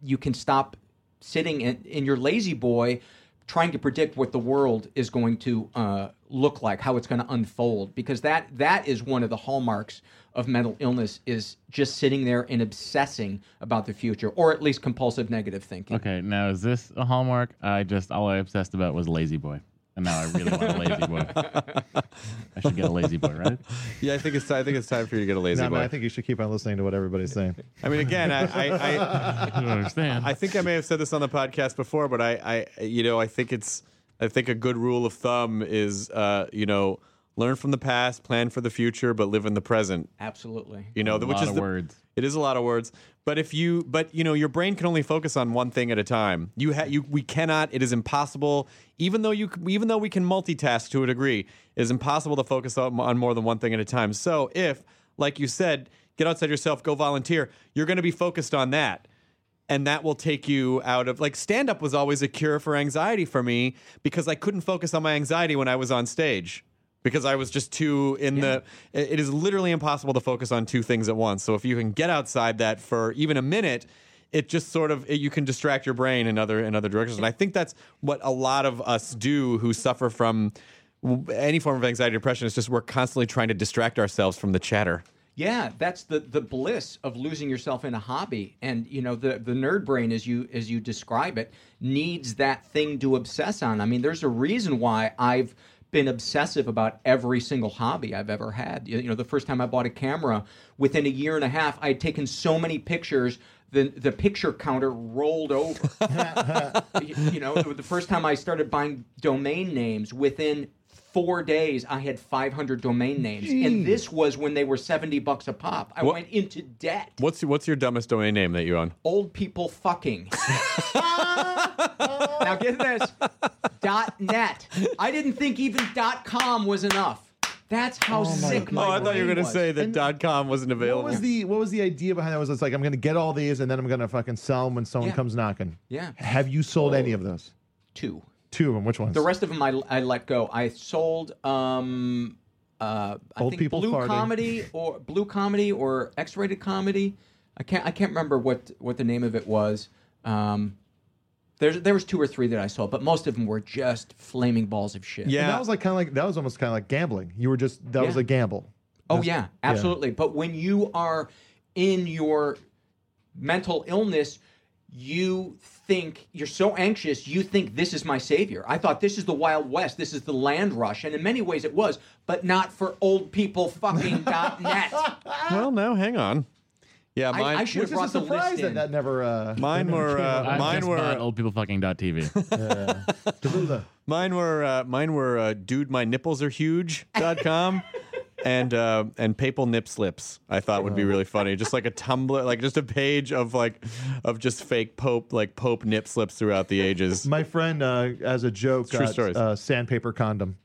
you can stop sitting in, in your lazy boy trying to predict what the world is going to uh, look like, how it's going to unfold, because that that is one of the hallmarks of mental illness is just sitting there and obsessing about the future, or at least compulsive negative thinking. Okay, now is this a hallmark? I just all I obsessed about was lazy boy, and now I really want a lazy boy. I should get a lazy boy, right? Yeah, I think it's I think it's time for you to get a lazy No, boy. man, I think you should keep on listening to what everybody's saying. I mean, again, I, I, I, [laughs] I don't understand. I think I may have said this on the podcast before, but I, I, you know, I think it's, I think a good rule of thumb is, uh, you know, learn from the past, plan for the future, but live in the present. Absolutely. You know, A which lot is of the, words. It is a lot of words, but if you, but you know, your brain can only focus on one thing at a time. You, ha- you, we cannot. It is impossible. Even though you, even though we can multitask to a degree, it is impossible to focus on, on more than one thing at a time. So if, like you said, get outside yourself, go volunteer, you're going to be focused on that and that will take you out of like stand up was always a cure for anxiety for me because I couldn't focus on my anxiety when I was on stage because I was just too in the it is literally impossible to focus on two things at once. So if you can get outside that for even a minute, it just sort of it, you can distract your brain in other in other directions. And I think that's what a lot of us do who suffer from any form of anxiety depression is just we're constantly trying to distract ourselves from the chatter. Yeah, that's the the bliss of losing yourself in a hobby, and you know the the nerd brain, as you as you describe it, needs that thing to obsess on. I mean, there's a reason why I've been obsessive about every single hobby I've ever had. You know, the first time I bought a camera, within a year and a half, I had taken so many pictures. The, the picture counter rolled over. [laughs] you, you know, the first time I started buying domain names, within four days I had 500 domain names, and this was when they were 70 bucks a pop. I What- went into debt. What's what's your dumbest domain name that you own? Old people fucking. [laughs] now get this. Dot net. I didn't think even dot com was enough. That's how oh sick my Oh, I thought you were going to was. say that dot .com wasn't available. What was the what was the idea behind that? Was it's like I'm going to get all these and then I'm going to fucking sell them when someone Yeah. comes knocking. Yeah. Have you sold any of those? two. Two of them. Which ones? The rest of them I, I let go. I sold um uh I Old think people blue farting. comedy or blue comedy or X-rated comedy. I can't I can't remember what what the name of it was. Um, there's there was two or three that I saw, but most of them were just flaming balls of shit. And that was like kind of like that was almost kind of like gambling. You were just that was Yeah. a gamble. Oh That's- yeah, absolutely. But when you are in your mental illness, you think you're so anxious. You think this is my savior. I thought this is the Wild West. This is the land rush, and in many ways it was, but not for old people. Fucking [laughs] dot net. Well, no, hang on. Yeah, I- mine. I should have Which a brought the list that in. that never. Uh, Mine that never were, came uh, up. I Mine just were- bought oldpeoplefucking.tv. Tallulah. [laughs] Mine were uh, mine were uh, dude my nipples are huge.com [laughs] and uh, and papal nip slips I thought would be really funny just like a Tumblr like just a page of like of just fake pope like pope nip slips throughout the ages. My friend, uh, as a joke, True got stories. uh, sandpaper condom.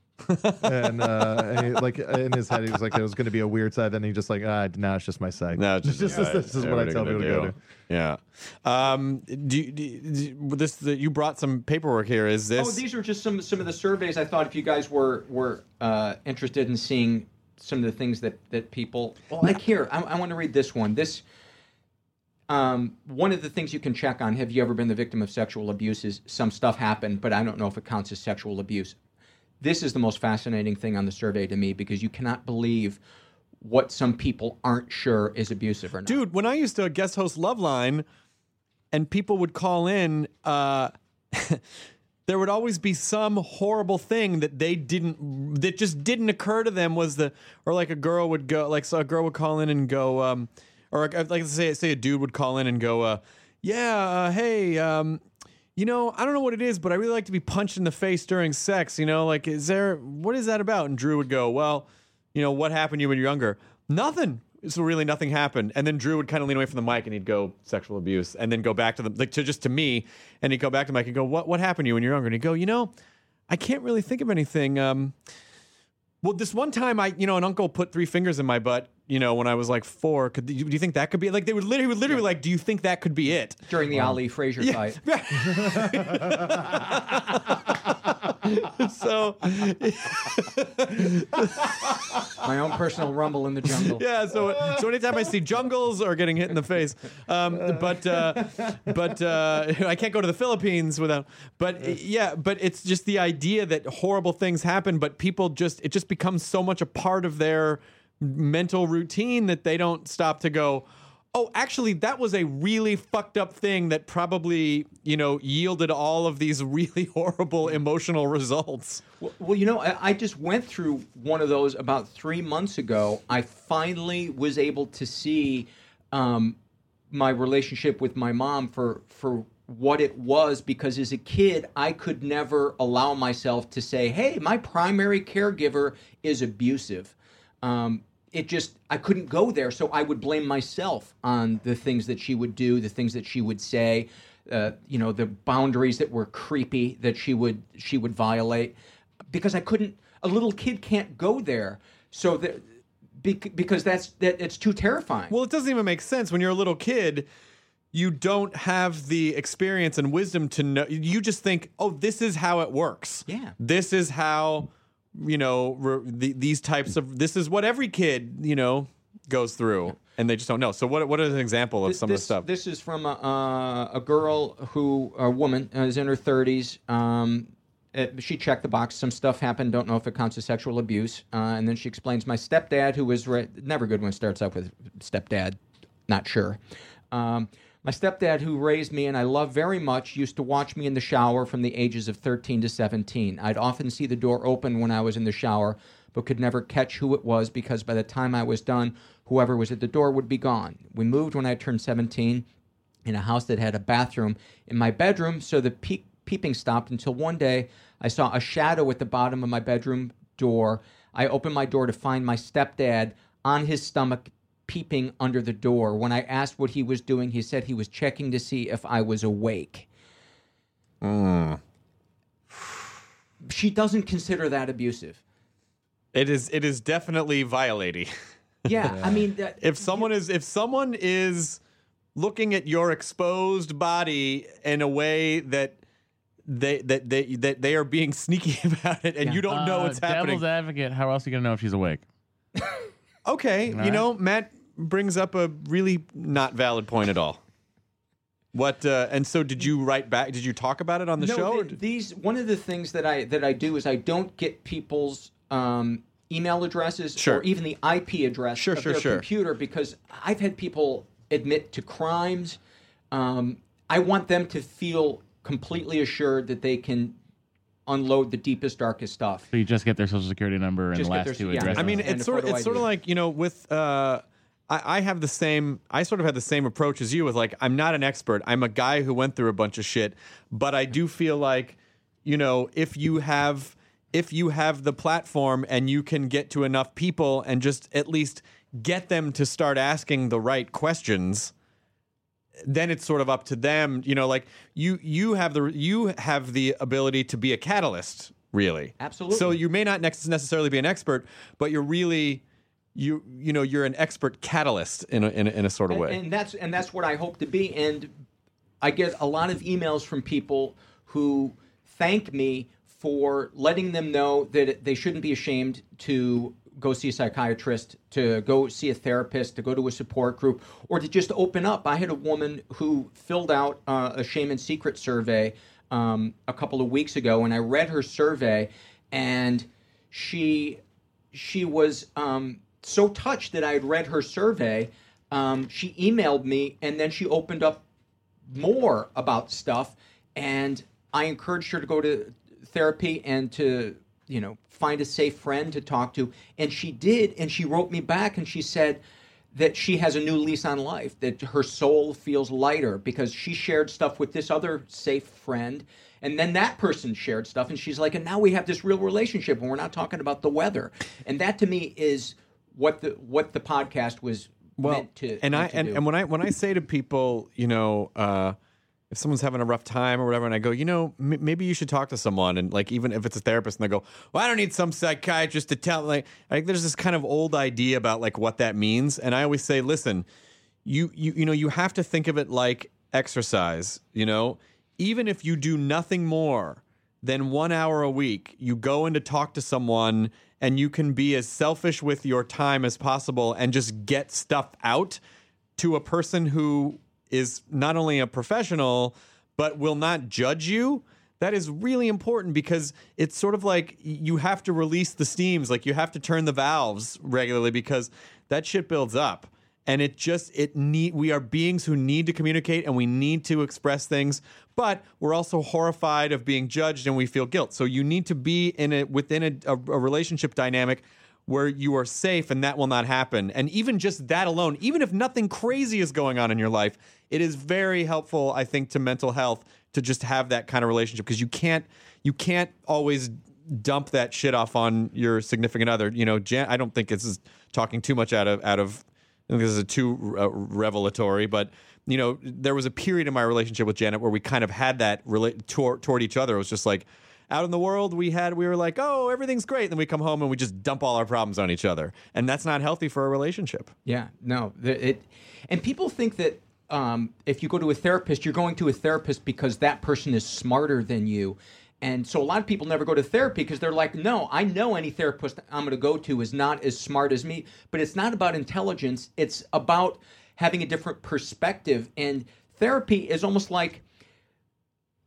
and, uh, and he, like in his head, he was like, it was going to be a weird side. Then he just like, ah, now it's just my side. No, it's This just, is- this is what I tell people to go to. Yeah. Um, do, you- do, you- this the, you brought some paperwork here. Is this? Oh, these are just some some of the surveys. I thought if you guys were were uh, interested in seeing some of the things that that people well, like here, I, I want to read this one. This um, one of the things you can check on. Have you ever been the victim of sexual abuse? Is some stuff happened, but I don't know if it counts as sexual abuse. This is the most fascinating thing on the survey to me because you cannot believe what some people aren't sure is abusive or not. dude when i used to guest host loveline and people would call in uh [laughs] there would always be some horrible thing that they didn't that just didn't occur to them was the or like a girl would go like so a girl would call in and go um or like say say a dude would call in and go uh yeah uh, hey um you know, I don't know what it is, but I really like to be punched in the face during sex. You know, like, is there, what is that about? And Drew would go, well, you know, what happened to you when you were younger? Nothing. So really nothing happened. And then Drew would kind of lean away from the mic and he'd go sexual abuse and then go back to the, like, to just to me. And he'd go back to mic and go, what, what happened to you when you're younger? And he'd go, you know, I can't really think of anything. Um, well, this one time, I you know, an uncle put three fingers in my butt. You know, when I was like four. Could do you, think that could be like they would literally would literally like, do you think that could be it? during the Ali Frazier fight. [laughs] so [laughs] My own personal rumble in the jungle. yeah, so so anytime I see jungles or getting hit in the face, um, but uh, but uh, [laughs] I can't go to the Philippines without. But yeah, but it's just the idea that horrible things happen, but people just it just becomes so much a part of their mental routine that they don't stop to go. Oh, actually, that was a really fucked up thing that probably, you know, yielded all of these [laughs] really horrible emotional results. Well, well, you know, I, I just went through one of those about three months ago. I finally was able to see um, my relationship with my mom for for what it was because as a kid I could never allow myself to say, "Hey, my primary caregiver is abusive." Um, it just I couldn't go there, so I would blame myself on the things that she would do, the things that she would say, uh, you know, the boundaries that were creepy that she would she would violate, because I couldn't. A little kid can't go there, so that because that's that it's too terrifying. Well, it doesn't even make sense when you're a little kid. You don't have the experience and wisdom to know. You just think, "Oh, this is how it works." Yeah. This is how, you know, re- the, these types of. This is what every kid, you know, goes through, and they just don't know. So, what what is an example of some this, of the stuff? This is from a, uh, a girl who, a woman, uh, is in her 30s. Um, uh, she checked the box. Some stuff happened. Don't know if it counts as sexual abuse. Uh, and then she explains my stepdad, who was ra- never good when it starts out with stepdad. Not sure. Um, my stepdad, who raised me and I love very much, used to watch me in the shower from the ages of 13 to 17. I'd often see the door open when I was in the shower, but could never catch who it was because by the time I was done, whoever was at the door would be gone. We moved when I turned 17 in a house that had a bathroom in my bedroom, so the peep- peeping stopped until one day I saw a shadow at the bottom of my bedroom door. I opened my door to find my stepdad on his stomach peeping under the door. When I asked what he was doing, he said he was checking to see if I was awake. She doesn't consider that abusive. it is it is definitely violating. [laughs] Yeah, I mean, that, if someone is if someone is looking at your exposed body in a way that they that they that they are being [laughs] sneaky about it and you don't know Uh, what's happening. Devil's advocate. How else are you gonna know if she's awake? [laughs] Okay, you right. know, Matt brings up a really not valid point at all. What uh, and so did you write back? Did you talk about it on the no, show? th- these one of the things that I that I do is I don't get people's um, email addresses Sure. or even the IP address Sure, of sure, their sure. computer because I've had people admit to crimes. Um, I want them to feel completely assured that they can unload the deepest, darkest stuff. So you just get their social security number and Just the last their- two yeah. addresses. I mean, it's a sort of it's sort of like you know with. Uh, I, I have the same. I sort of had the same approach as you. With like, I'm not an expert. I'm a guy who went through a bunch of shit, but I do feel like, you know, if you have if you have the platform and you can get to enough people and just at least get them to start asking the right questions then it's sort of up to them you know like you you have the you have the ability to be a catalyst really Absolutely. so you may not necessarily be an expert but you're really you you know you're an expert catalyst in a, in a, in a sort of and, way and that's and that's what I hope to be. And I get a lot of emails from people who thank me for letting them know that they shouldn't be ashamed to go see a psychiatrist, to go see a therapist, to go to a support group, or to just open up. I had a woman who filled out uh, a shame and secret survey um, a couple of weeks ago, and I read her survey, and she she was um, so touched that I had read her survey. Um, she emailed me, and then she opened up more about stuff. And I encouraged her to go to therapy and to, you know, find a safe friend to talk to. And she did. And she wrote me back and she said that she has a new lease on life, that her soul feels lighter because she shared stuff with this other safe friend. And then that person shared stuff. And she's like, and now we have this real relationship and we're not talking about the weather. And that to me is what the what the podcast was meant to and I to and, do. and when I when I say to people, you know, uh, if someone's having a rough time or whatever, and I go, you know, m- maybe you should talk to someone, and like even if it's a therapist, and they go, well, I don't need some psychiatrist to tell. Like, like there's this kind of old idea about like what that means, and I always say, listen, you you you know, you have to think of it like exercise. You know, even if you do nothing more than one hour a week, you go in to talk to someone and you can be as selfish with your time as possible and just get stuff out to a person who is not only a professional but will not judge you. That is really important because it's sort of like you have to release the steams, like you have to turn the valves regularly because that shit builds up and it just it need we are beings who need to communicate and we need to express things but we're also horrified of being judged and we feel guilt. So you need to be in a within a, a, a relationship dynamic where you are safe and that will not happen. And even just that alone even if nothing crazy is going on in your life it is very helpful i think to mental health to just have that kind of relationship because you can't you can't always dump that shit off on your significant other. You know Jan, i don't think this is talking too much out of out of this is too uh, revelatory, but you know, there was a period in my relationship with Janet where we kind of had that rela- toward, toward each other. It was just like out in the world, we had we were like, oh, everything's great. Then we come home and we just dump all our problems on each other, and that's not healthy for a relationship. Yeah, no, it, and people think that um, if you go to a therapist, you're going to a therapist because that person is smarter than you, and so a lot of people never go to therapy because they're like, no, I know any therapist I'm going to go to is not as smart as me, but it's not about intelligence; it's about having a different perspective, and therapy is almost like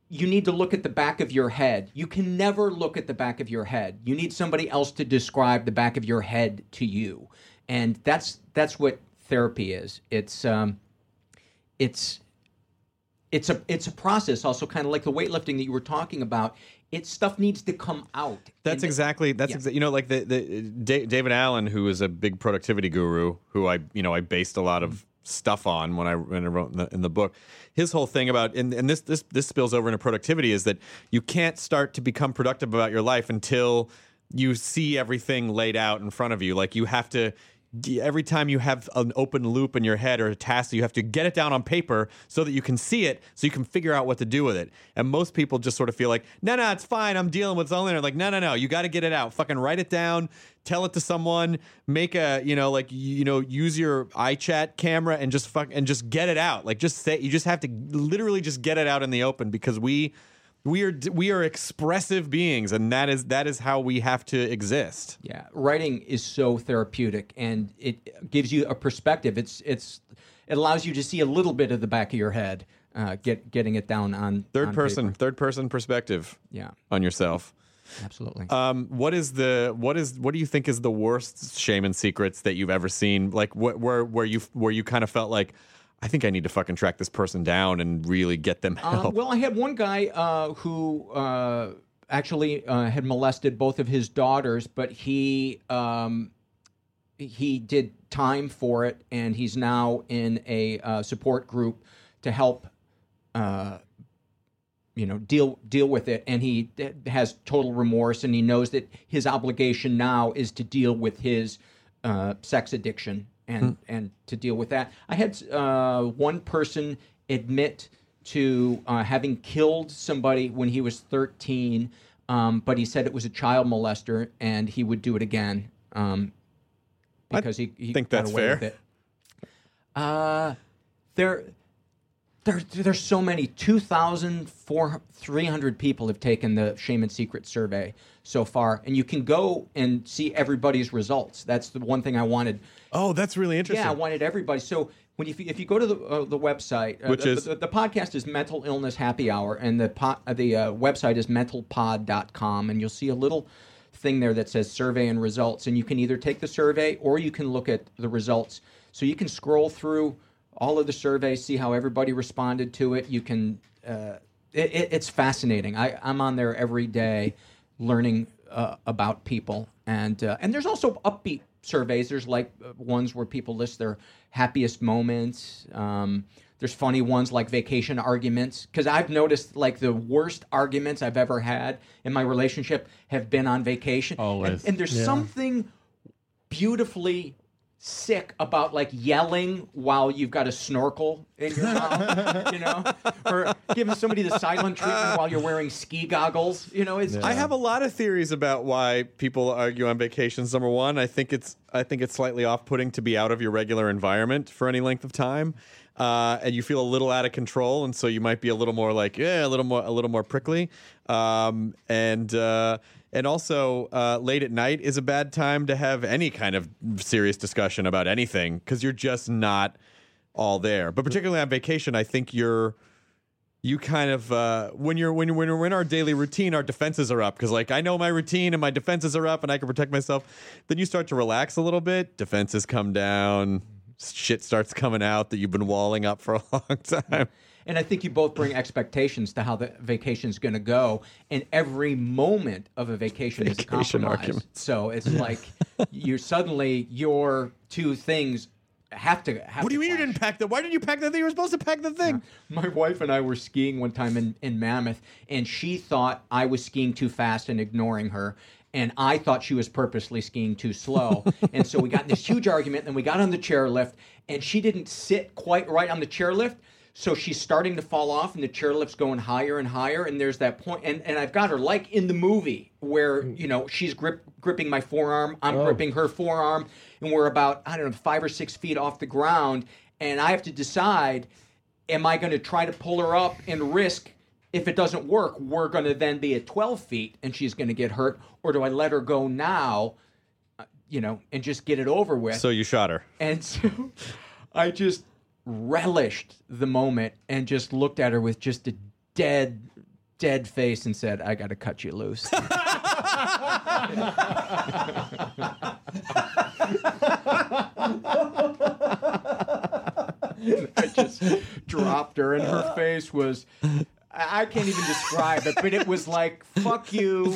you need to look at the back of your head. You can never look at the back of your head. You need somebody else to describe the back of your head to you, and that's that's what therapy is. It's um, it's it's a it's a process. Also, kind of like the weightlifting that you were talking about. It stuff needs to come out. That's And- exactly that's Yeah. exa- you know like the the Da- David Allen who is a big productivity guru who I you know I based a lot of stuff on when I when I wrote in the, in the book. His whole thing about and, and this this this spills over into productivity is that you can't start to become productive about your life until you see everything laid out in front of you. Like you have to every time you have an open loop in your head or a task you have to get it down on paper so that you can see it so you can figure out what to do with it. And most people just sort of feel like no no it's fine. I'm dealing with there like no no no. You got to get it out. Fucking write it down. Tell it to someone. Make a you know like you know use your iChat camera and just fuck and just get it out. Like just say you just have to literally just get it out in the open because we We are we are expressive beings, and that is that is how we have to exist. Yeah, writing is so therapeutic, and it gives you a perspective. It's it's it allows you to see a little bit of the back of your head, uh, get getting it down on Third on person, paper. third person perspective Yeah, on yourself. absolutely. Um, what is the what is what do you think is the worst shame and secrets that you've ever seen? Like wh- where where you where you kind of felt like, I think I need to fucking track this person down and really get them help. Um, well, I had one guy uh, who uh, actually uh, had molested both of his daughters, but he um, he did time for it, and he's now in a uh, support group to help. Uh, you know, deal deal with it, and he has total remorse, and he knows that his obligation now is to deal with his uh, sex addiction and and to deal with that. I had uh, one person admit to uh, having killed somebody when he was 13, um, but he said it was a child molester and he would do it again um, because he, he think got that's away fair. with it. Uh, there, there, there's so many. 2,300 people have taken the Shame and Secret survey so far, and you can go and see everybody's results. That's the one thing I wanted. oh, that's really interesting. Yeah, I wanted everybody. So when you, if you go to the uh, the website, uh, Which the, is? the, the podcast is Mental Illness Happy Hour, and the po- uh, the uh, website is mentalpod.com, and you'll see a little thing there that says survey and results, and you can either take the survey or you can look at the results. So you can scroll through all of the surveys, see how everybody responded to it. You can. Uh, it, it, it's fascinating. I, I'm on there every day, learning uh, about people, and uh, and there's also upbeat surveys. There's like uh, ones where people list their happiest moments. Um, there's funny ones like vacation arguments because I've noticed like the worst arguments I've ever had in my relationship have been on vacation. Always. And, and there's something beautifully sick about like yelling while you've got a snorkel in your mouth, [laughs] you know, or giving somebody the silent treatment while you're wearing ski goggles. You know, it's I have a lot of theories about why people argue on vacations. Number one, I think it's I think it's slightly off-putting to be out of your regular environment for any length of time, uh, and you feel a little out of control, and so you might be a little more like yeah, a little more a little more prickly, um, and uh, and also uh, late at night is a bad time to have any kind of serious discussion about anything because you're just not all there. But particularly on vacation, I think you're you kind of uh, when you're when you're when we're in our daily routine, our defenses are up because like I know my routine and my defenses are up and I can protect myself. Then you start to relax a little bit, defenses come down, shit starts coming out that you've been walling up for a [laughs] long time. And I think you both bring expectations to how the vacation is going to go, and every moment of a vacation, is a Vacation compromise. arguments. So it's like you're suddenly your two things have to. Have What do you to mean you didn't pack the? Why didn't you pack the thing? You were supposed to pack the thing. My wife and I were skiing one time in, in Mammoth, and she thought I was skiing too fast and ignoring her. And I thought she was purposely skiing too slow. [laughs] and so we got in this huge argument, and we got on the chairlift, and she didn't sit quite right on the chairlift. So she's starting to fall off, and the chairlift's going higher and higher. And there's that point, and, and I've got her like in the movie where, you know, she's grip, gripping my forearm, I'm gripping her forearm, and we're about, I don't know, five or six feet off the ground. And I have to decide am I going to try to pull her up and risk if it doesn't work, we're going to then be at 12 feet and she's going to get hurt? Or do I let her go now, uh, you know, and just get it over with? So you shot her. and [laughs] so I just relished the moment and just looked at her with just a dead, dead face and said, I got to cut you loose. [laughs] I just dropped her, and her face was. I I can't even describe it, but it was like, fuck you.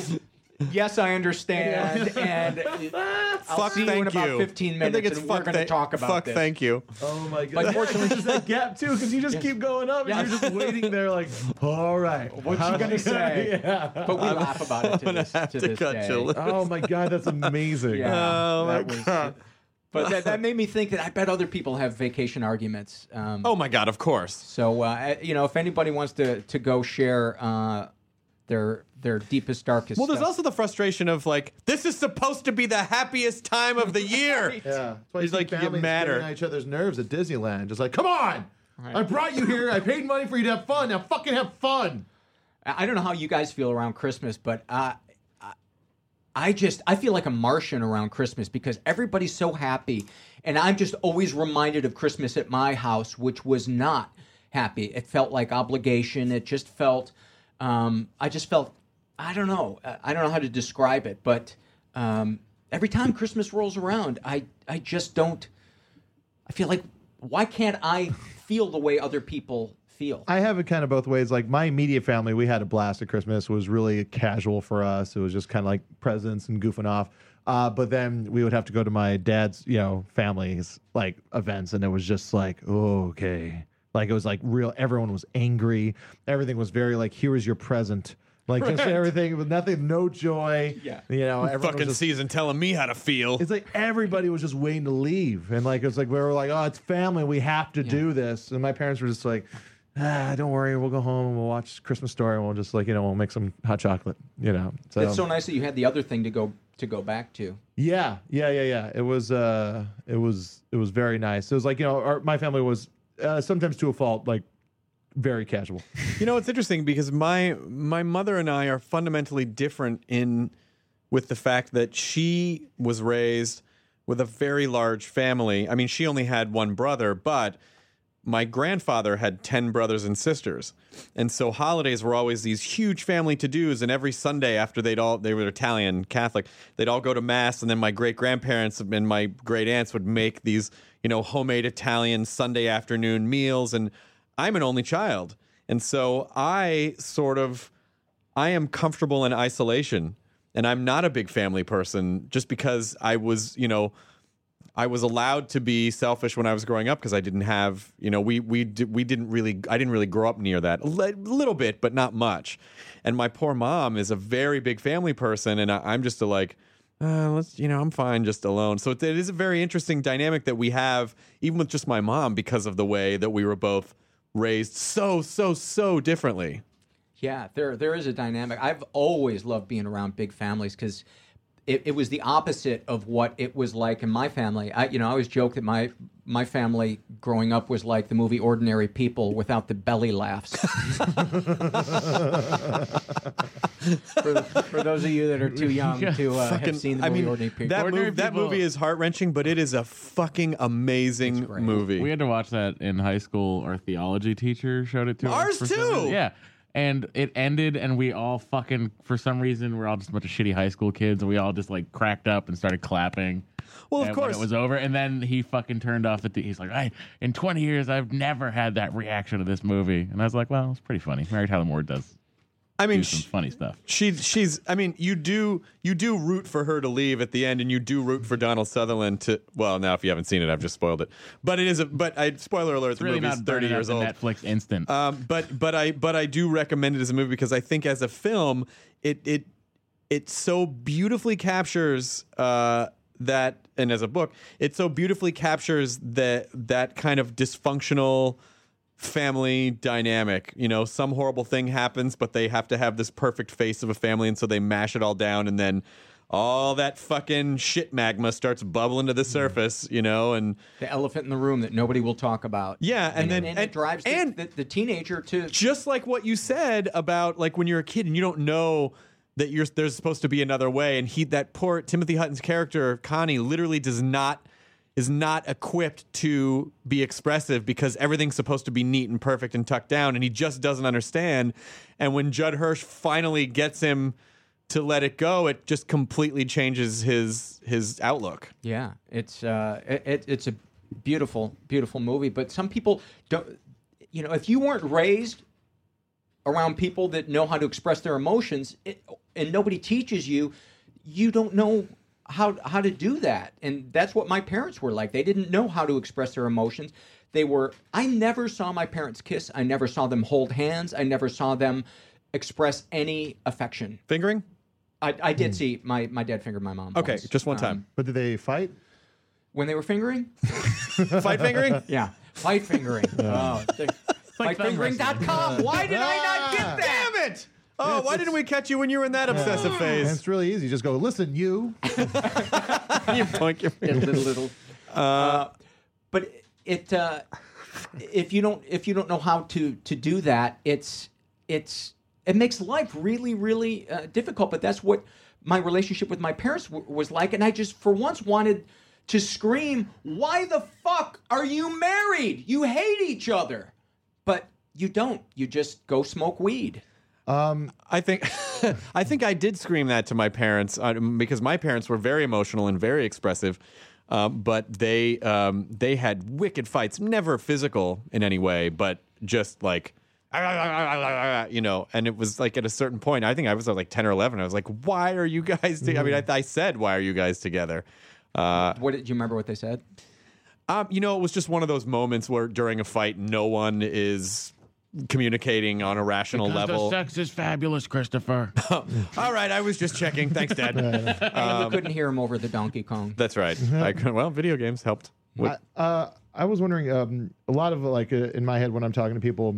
Yes, I understand. [laughs] And I'll fuck, see you thank in about you. 15 I minutes, think it's and fuck, we're going to thank- talk about fuck, this. thank you. Oh my god! But unfortunately- there's that gap too because you just keep going up and you're just waiting there like, all right, What's how's she going to say? [laughs] Yeah. But we laugh about it to gonna this, have to to this cut day. you loose. Oh my god, that's amazing. Yeah, Oh, my that was- God. But that, that made me think that I bet other people have vacation arguments. Um, Oh my god, of course. So uh, you know, if anybody wants to to go share uh, their their deepest darkest. Well, there's stuff. also the frustration of like, this is supposed to be the happiest time of the year. [laughs] Yeah, that's why He's like, you get families madder. getting on each other's nerves at Disneyland. Just like, come on, I brought you here. I [laughs] paid money for you to have fun. Now fucking have fun. I I don't know how you guys feel around Christmas, but uh, I- I just I feel like a Martian around Christmas because everybody's so happy, and I'm just always reminded of Christmas at my house, which was not happy. It felt like obligation. It just felt. Um, I just felt. I don't know. I- don't know how to describe it, but um, every time Christmas rolls around, I I just don't. I feel like why can't I feel the way other people feel? I have it kind of both ways. Like my immediate family, we had a blast at Christmas. It was really casual for us. It was just kind of like presents and goofing off. Uh, but then we would have to go to my dad's, you know, family's like events, and it was just like, okay. Like it was like real. Everyone was angry. Everything was very like, here is your present. Like just Right. everything with nothing, no joy. Yeah. You know, everyone Fucking was just, season telling me how to feel. it's like everybody was just waiting to leave, and like it's like we were like, oh, it's family, we have to do this, and my parents were just like, ah, don't worry, we'll go home and we'll watch Christmas Story, and we'll just like you know we'll make some hot chocolate, you know. So, It's so nice that you had the other thing to go to go back to. yeah, yeah, yeah, yeah. It was uh, it was it was very nice. It was like you know, our, my family was uh, sometimes to a fault, like very casual. You know, it's interesting because my my mother and I are fundamentally different in with the fact that she was raised with a very large family. I mean, she only had one brother, but my grandfather had 10 brothers and sisters. And so holidays were always these huge family to-dos and every Sunday after they'd all they were Italian Catholic, they'd all go to mass and then my great-grandparents and my great aunts would make these, you know, homemade Italian Sunday afternoon meals and I'm an only child. And so I sort of I am comfortable in isolation and I'm not a big family person just because I was, you know, I was allowed to be selfish when I was growing up because I didn't have, you know, we we we didn't really I didn't really grow up near that. A little bit, but not much. And my poor mom is a very big family person and I, I'm just a like uh, let's you know I'm fine just alone. So it, it is a very interesting dynamic that we have even with just my mom because of the way that we were both raised so so so differently. Yeah, there there is a dynamic. I've always loved being around big families because it, it was the opposite of what it was like in my family. I you know I always joke that my my family growing up was like the movie Ordinary People without the belly laughs. [laughs] for, for those of you that are too young to uh, have seen the I movie mean, Ordinary People. that, Ordinary mov- that movie is heart wrenching, but it is a fucking amazing movie. We had to watch that in high school. Our theology teacher showed it to us. Ours too! Yeah. And it ended, and we all fucking, for some reason, we're all just a bunch of shitty high school kids, and we all just like cracked up and started clapping. Well, of course. it was over, and then he fucking turned off the. He's like, "I in 20 years, I've never had that reaction to this movie," and I was like, "Well, it's pretty funny." Mary Tyler Moore does. I mean, do some sh- funny stuff. She she's I mean you do you do root for her to leave at the end and you do root for Donald Sutherland to well now if you haven't seen it I've just spoiled it but it is a but I spoiler alert It's the really movie's not 30 years old Netflix instant. um but but I but I do recommend it as a movie because I think as a film it it it so beautifully captures uh that and as a book it so beautifully captures that that kind of dysfunctional family dynamic. You know, some horrible thing happens, but they have to have this perfect face of a family, and so they mash it all down, and then all that fucking shit magma starts bubbling to the mm. surface. You know, and the elephant in the room that nobody will talk about. Yeah, and then- and, and- it drives the, and- the, the teenager to just like what you said about like when you're a kid and you don't know that you're there's supposed to be another way, and he that poor Timothy Hutton's character Connie literally does not is not equipped to be expressive because everything's supposed to be neat and perfect and tucked down and he just doesn't understand and when Judd Hirsch finally gets him to let it go it just completely changes his his outlook Yeah, it's uh, it, it, it's a beautiful, beautiful movie. But some people don't, you know, if you weren't raised around people that know how to express their emotions, it, and nobody teaches you, you don't know how how to do that. And that's what my parents were like. They didn't know how to express their emotions. They were. I never saw my parents kiss. I never saw them hold hands. I never saw them express any affection. fingering I, I did see my my dad fingered my mom. okay once. just one Um, time But did they fight? when they were fingering. [laughs] [laughs] fight fingering Yeah, fight fingering. oh, fightfingering.com. Why did I not get that? damn it oh why didn't we catch you when you were in that obsessive And phase it's really easy. Just go, listen, you. [laughs] you point your A little, little. Uh, but it, uh, if you don't, if you don't know how to to do that, it's it's it makes life really, really uh, difficult. But that's what my relationship with my parents w- was like, and I just for once wanted to scream, "Why the fuck are you married? You hate each other." But you don't. You just go smoke weed. I think [laughs] I think I did scream that to my parents uh, because my parents were very emotional and very expressive, um, but they um, they had wicked fights, never physical in any way, but just like. [laughs] You know, and it was like at a certain point. I think I was uh, like ten or eleven. I was like, "Why are you guys?" To-? I mean, I, I said, "Why are you guys together?" Uh, What did you remember? What they said? um, you know, it was just one of those moments where during a fight, no one is communicating on a rational Because level. The sex is fabulous, Christopher. [laughs] All right, I was just checking. Thanks, Dad. [laughs] And we couldn't hear him over the Donkey Kong. That's right. I, well, video games helped. I, uh, I was wondering, um, a lot of like uh, in my head when I'm talking to people,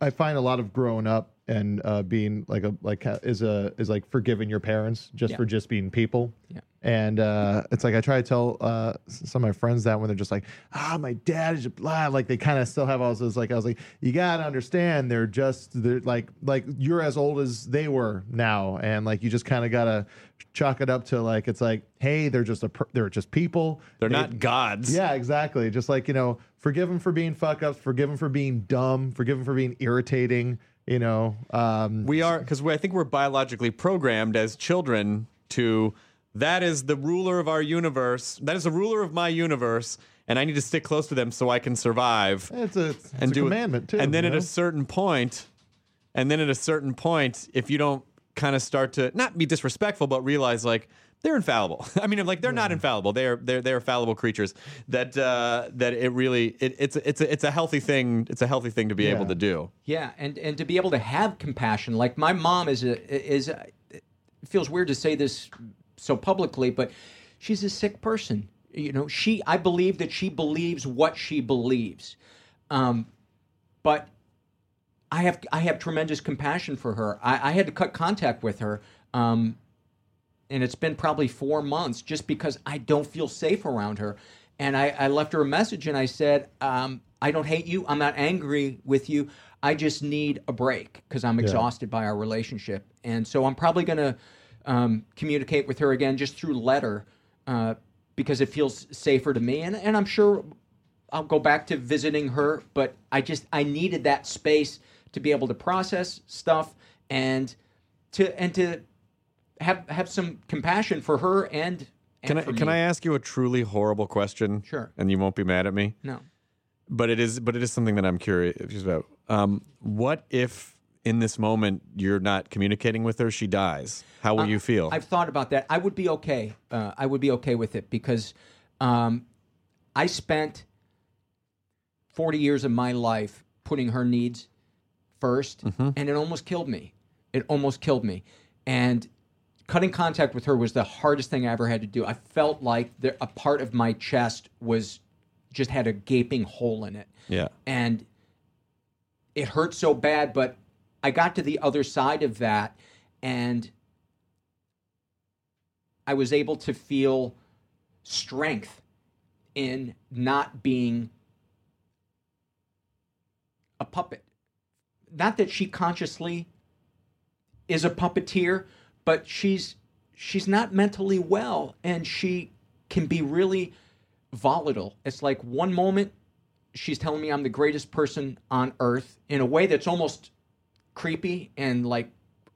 I find a lot of growing up and uh, being like a like is a is like forgiving your parents just Yeah. for just being people. Yeah. And uh, it's like I try to tell uh, some of my friends that when they're just like, ah, my dad is blah, like they kind of still have all those like I was like, you gotta understand they're just they're like like you're as old as they were now, and like you just kind of gotta chalk it up to like it's like, hey, they're just a per- they're just people. They're They- not gods. yeah, exactly. Just like, you know, forgive them for being fuck ups, forgive them for being dumb, forgive them for being irritating, you know. Um, We are because I think we're biologically programmed as children to that is the ruler of our universe. That is the ruler of my universe, and I need to stick close to them so I can survive. it's a, it's and a do commandment, too. And then at know? a certain point, and then at a certain point, if you don't kind of start to not be disrespectful, but realize like they're infallible. [laughs] I mean, I'm like they're not infallible. They're they're they're fallible creatures. That uh, that it really it, it's a- it's a, it's a healthy thing. It's a healthy thing to be able to do. Yeah, and and to be able to have compassion, like my mom is a is a, it feels weird to say this so publicly, but she's a sick person. You know, she I believe that she believes what she believes, um, but I have I have tremendous compassion for her. I, I had to cut contact with her. Um, and it's been probably four months just because I don't feel safe around her. And I, I left her a message and I said, um, I don't hate you. I'm not angry with you. I just need a break because I'm exhausted by our relationship. And so I'm probably going to um, communicate with her again just through letter uh, because it feels safer to me. And, and I'm sure I'll go back to visiting her, but I just I needed that space to be able to process stuff and to and to have have some compassion for her and, and Can I can me. I ask you a truly horrible question? Sure. And you won't be mad at me. No. But it is but it is something that I'm curious about. Um, what if in this moment you're not communicating with her, she dies? How will you feel? I've thought about that. I would be okay. Uh, I would be okay with it because um, I spent 40 years of my life putting her needs 1st and it almost killed me. It almost killed me. And cutting contact with her was the hardest thing I ever had to do. I felt like there, a part of my chest was just had a gaping hole in it yeah. and it hurt so bad but i got to the other side of that and i was able to feel strength in not being a puppet not that she consciously is a puppeteer but she's she's not mentally well and she can be really volatile it's like one moment she's telling me I'm the greatest person on earth in a way that's almost creepy and like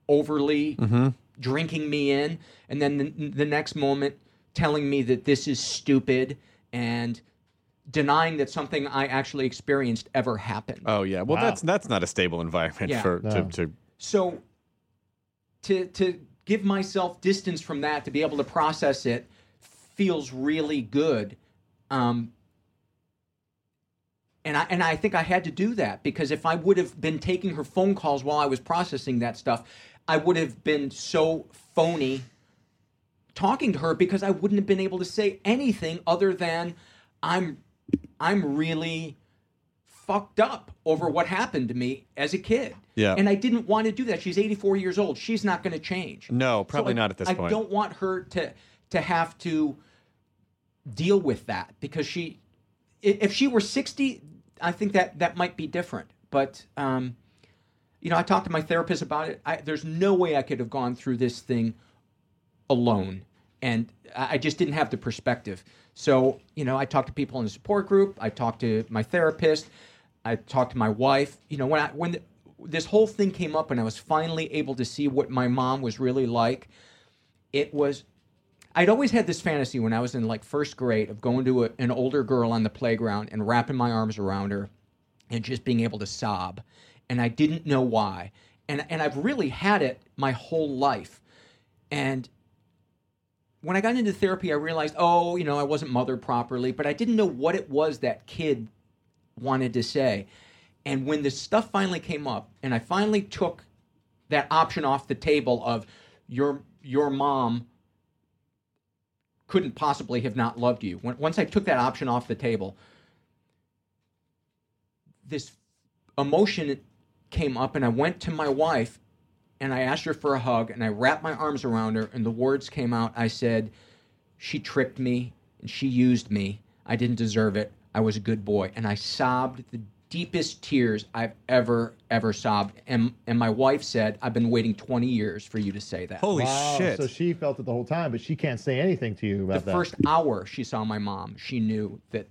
overly mm-hmm. drinking me in. And then the, the next moment telling me that this is stupid and denying that something I actually experienced ever happened. Oh yeah. Well, that's that's not a stable environment Yeah. for No. to, to So to to give myself distance from that to be able to process it feels really good. Um, and I and I think I had to do that because if I would have been taking her phone calls while I was processing that stuff, I would have been so phony talking to her because I wouldn't have been able to say anything other than I'm I'm really fucked up over what happened to me as a kid. Yeah. And I didn't want to do that. She's 84 years old. She's not going to change. No, So probably I- not at this I point. I don't want her to to have to deal with that because she if she were 60, I think that that might be different. But um you know, I talked to my therapist about it. I, there's no way I could have gone through this thing alone, and I I just didn't have the perspective. So, you know, I talked to people in the support group. I talked to my therapist. I talked to my wife. You know, when I when the, this whole thing came up, and I was finally able to see what my mom was really like, it was I'd always had this fantasy when I was in like first grade of going to a, an older girl on the playground and wrapping my arms around her and just being able to sob. And I didn't know why. And, and I've really had it my whole life. And when I got into therapy, I realized, oh, you know, I wasn't mothered properly, but I didn't know what it was that kid wanted to say. And when this stuff finally came up, and I finally took that option off the table of your your mom couldn't possibly have not loved you. When, once I took that option off the table, this emotion came up, and I went to my wife and I asked her for a hug, and I wrapped my arms around her, and the words came out. I said, She tricked me, and she used me. I didn't deserve it. I was a good boy. And I sobbed the deepest tears I've ever, ever sobbed. And, and my wife said, I've been waiting 20 years for you to say that. Holy wow, shit! So she felt it the whole time, but she can't say anything to you about the that. first hour she saw my mom, she knew that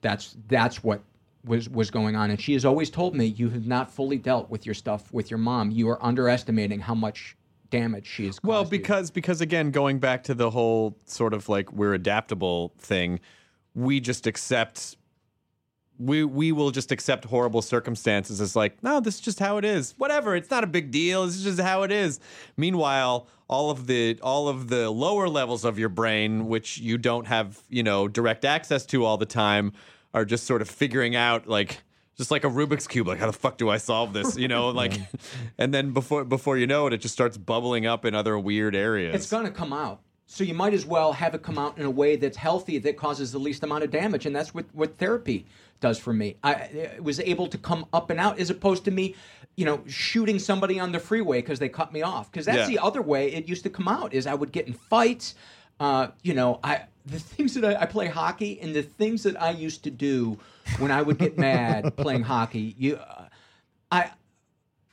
that's that's what was was going on, and she has always told me you have not fully dealt with your stuff with your mom. You are underestimating how much damage she has. Well, because because again, going back to the whole sort of like we're adaptable thing, we just accept. We we will just accept horrible circumstances as like no, this is just how it is. Whatever, it's not a big deal. It's just how it is. Meanwhile, all of the all of the lower levels of your brain, which you don't have you know direct access to all the time, are just sort of figuring out like just like a Rubik's cube. Like how the fuck do I solve this? You know, [laughs] like, and then before before you know it, it just starts bubbling up in other weird areas. It's going to come out. So you might as well have it come out in a way that's healthy, that causes the least amount of damage, and that's what what therapy does for me. I was able to come up and out as opposed to me, you know, shooting somebody on the freeway because they cut me off. Because that's Yeah. the other way it used to come out is I would get in fights. Uh, you know, I the [laughs] things that I, I play hockey and the things that I used to do when I would get [laughs] mad playing hockey. You, uh, I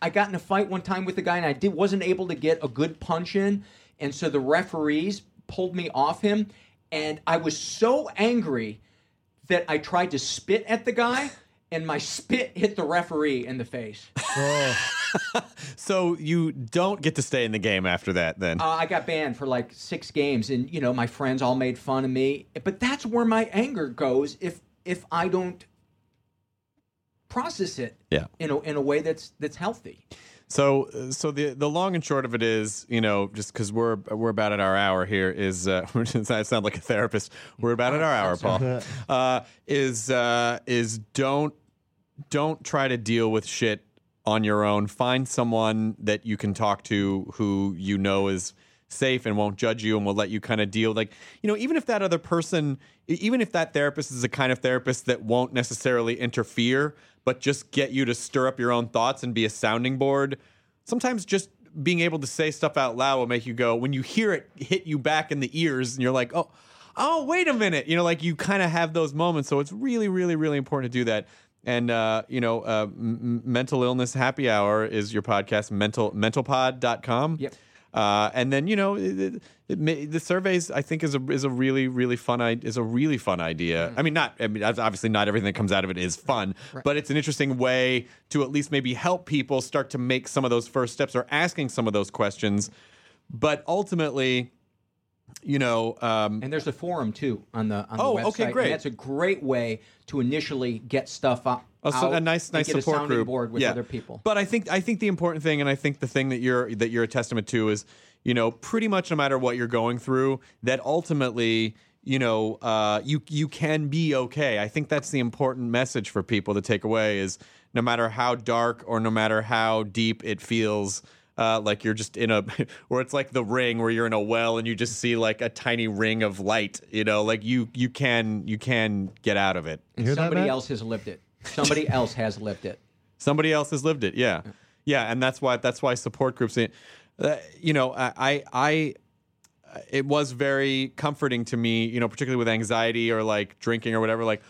I got in a fight one time with a guy and I did wasn't able to get a good punch in, and so the referees pulled me off him, and I was so angry that I tried to spit at the guy, and my spit hit the referee in the face. [laughs] so you don't get to stay in the game after that. Then Uh, I got banned for like six games, and you know my friends all made fun of me. But that's where my anger goes if if I don't process it Yeah. in a in a way that's that's healthy. So, so the the long and short of it is, you know, just because we're we're about at our hour here is, uh, [laughs] I sound like a therapist. We're about at our hour, Paul. [laughs] Uh, is uh, is don't don't try to deal with shit on your own. Find someone that you can talk to who you know is safe and won't judge you and will let you kind of deal like you know even if that other person even if that therapist is a kind of therapist that won't necessarily interfere but just get you to stir up your own thoughts and be a sounding board. Sometimes just being able to say stuff out loud will make you go when you hear it hit you back in the ears and you're like oh oh wait a minute. You know like you kind of have those moments. So it's really really really important to do that. And uh, you know uh, M- mental illness happy hour is your podcast mental mentalpod.com Yep. Uh, and then you know it, it, may, the surveys I think is a is a really really fun is a really fun idea. I mean, not I mean obviously not everything that comes out of it is fun, but it's an interesting way to at least maybe help people start to make some of those first steps or asking some of those questions. But ultimately, you know, um, And there's a forum too on the on Oh, the website. okay, and great. that's a great way to initially get stuff up. out a nice nice support group board with yeah. other people. But I think I think the important thing, and I think the thing that you're that you're a testament to is, you know, pretty much no matter what you're going through, that ultimately, you know, uh, you you can be okay. I think that's the important message for people to take away is no matter how dark or no matter how deep it feels. Uh, like you're just in a, [laughs] where it's like the ring where you're in a well and you just see like a tiny ring of light. You know, like you you can you can get out of it. You that, Somebody else has lived it. Somebody else has lived it. Somebody else has lived it. Yeah, yeah, and that's why that's why support groups. Uh, you know, I, I, I, it was very comforting to me. You know, particularly with anxiety or like drinking or whatever. Like,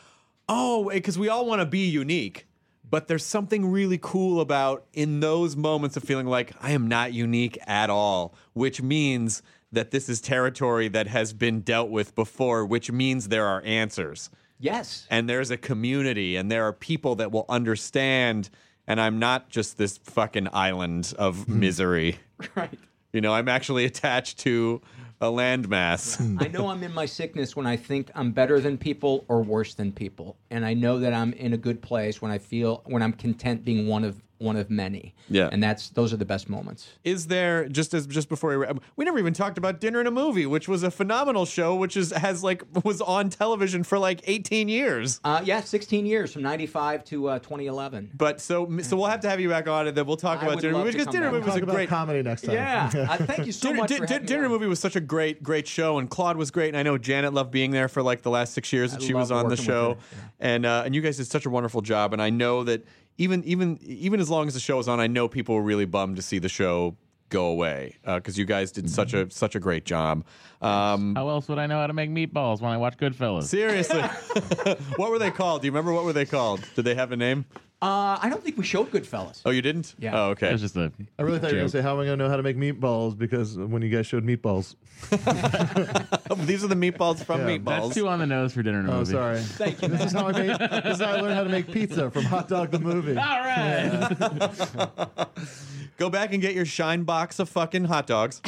oh, because we all want to be unique, But there's something really cool about in those moments of feeling like I am not unique at all, which means that this is territory that has been dealt with before, which means there are answers. Yes. And there's a community and there are people that will understand. And I'm not just this fucking island of mm-hmm. misery. [laughs] Right. You know, I'm actually attached to a landmass. I know I'm in my sickness when I think I'm better than people or worse than people, and I know that I'm in a good place when I feel when I'm content being one of one of many. Yeah. and that's those are the best moments. Is there just as just before we wrap, we never even talked about Dinner and a Movie, which was a phenomenal show, which is has like was on television for like 18 years. Uh, yeah, 16 years from 95 to uh, 2011. But so so we'll have to have you back on, and then we'll talk I about Dinner and a love Movie to because come Dinner back. Movie was Talk a great comedy next time. Yeah, [laughs] uh, thank you so Dinner, much Din- for Din- Dinner me. and a on. Movie was such a great, great show, and Claude was great. And I know Janet loved being there for like the last six years that she was on the show, her, and uh, and you guys did such a wonderful job. And I know that even even even as long as the show was on, I know people were really bummed to see the show go away because you guys did such a such a great job. Um, How else would I know how to make meatballs when I watch Goodfellas? seriously, [laughs] [laughs] what were they called? Do you remember what were they called? Did they have a name? Uh, I don't think we showed Goodfellas. Oh, you didn't? Yeah. Oh, It okay. was just a. I really thought you were going to say, How am I going to know how to make meatballs? Because when you guys showed meatballs. [laughs] These are the meatballs from Yeah. Meatballs. That's too on the nose for dinner and a Oh, movie. sorry. Thank you. This is how I made. This is how I learned how to make pizza from Hot Dog the movie. All right. [laughs] Go back and get your shine box of fucking hot dogs.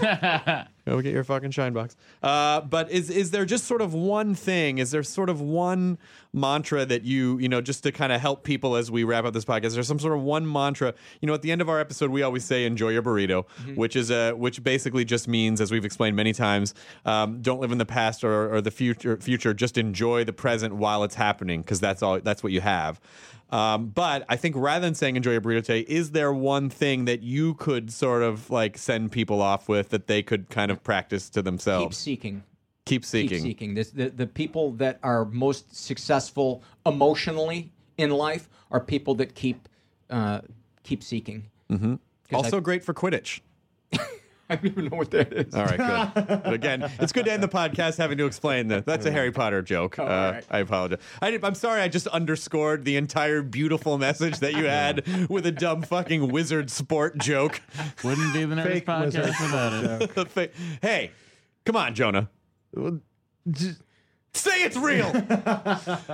[laughs] Go get your fucking shine box. Uh, but is is there just sort of one thing? Is there sort of one mantra that you you know just to kind of help people as we wrap up this podcast? Is there some sort of one mantra? You know, at the end of our episode, we always say "enjoy your burrito," which is a which basically just means, as we've explained many times, um, don't live in the past or, or the future. Future, just enjoy the present while it's happening because that's all. That's what you have. Um, but I think rather than saying enjoy your burrito today, is there one thing that you could sort of like send people off with that they could kind of practice to themselves? Keep seeking. Keep seeking. Keep seeking. This, the, the people that are most successful emotionally in life are people that keep uh, keep seeking. Mm-hmm. Also great for Quidditch. [laughs] I don't even know what that is. All right, good. But again, it's good to end the podcast having to explain that. That's a Harry Potter joke. uh, right. I apologize. I did, I'm sorry. I just underscored the entire beautiful message that you had [laughs] with a dumb fucking wizard sport joke. Wouldn't be the next Fake podcast without it. [laughs] hey, come on, Jonah. Say it's real.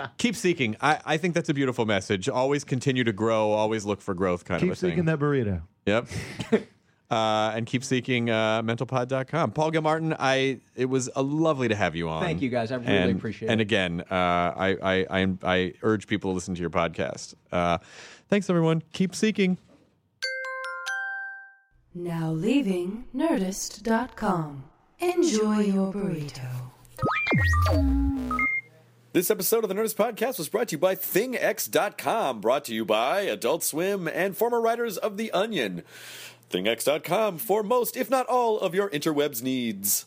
[laughs] Keep seeking. I, I think that's a beautiful message. Always continue to grow. Always look for growth, kind Keep of a thing. seeking that burrito. Yep. [laughs] uh, and keep seeking uh, mentalpod.com. Paul Gilmartin, I it was uh, lovely to have you on. Thank you, guys. I really and, appreciate and it. again, uh, I, I, I I urge people to listen to your podcast. Uh, thanks, everyone. Keep seeking. Now leaving Nerdist.com. Enjoy your burrito. This episode of the Nerdist Podcast was brought to you by ThingX.com, brought to you by Adult Swim and former writers of The Onion. ThingX.com for most, if not all, of your interwebs needs.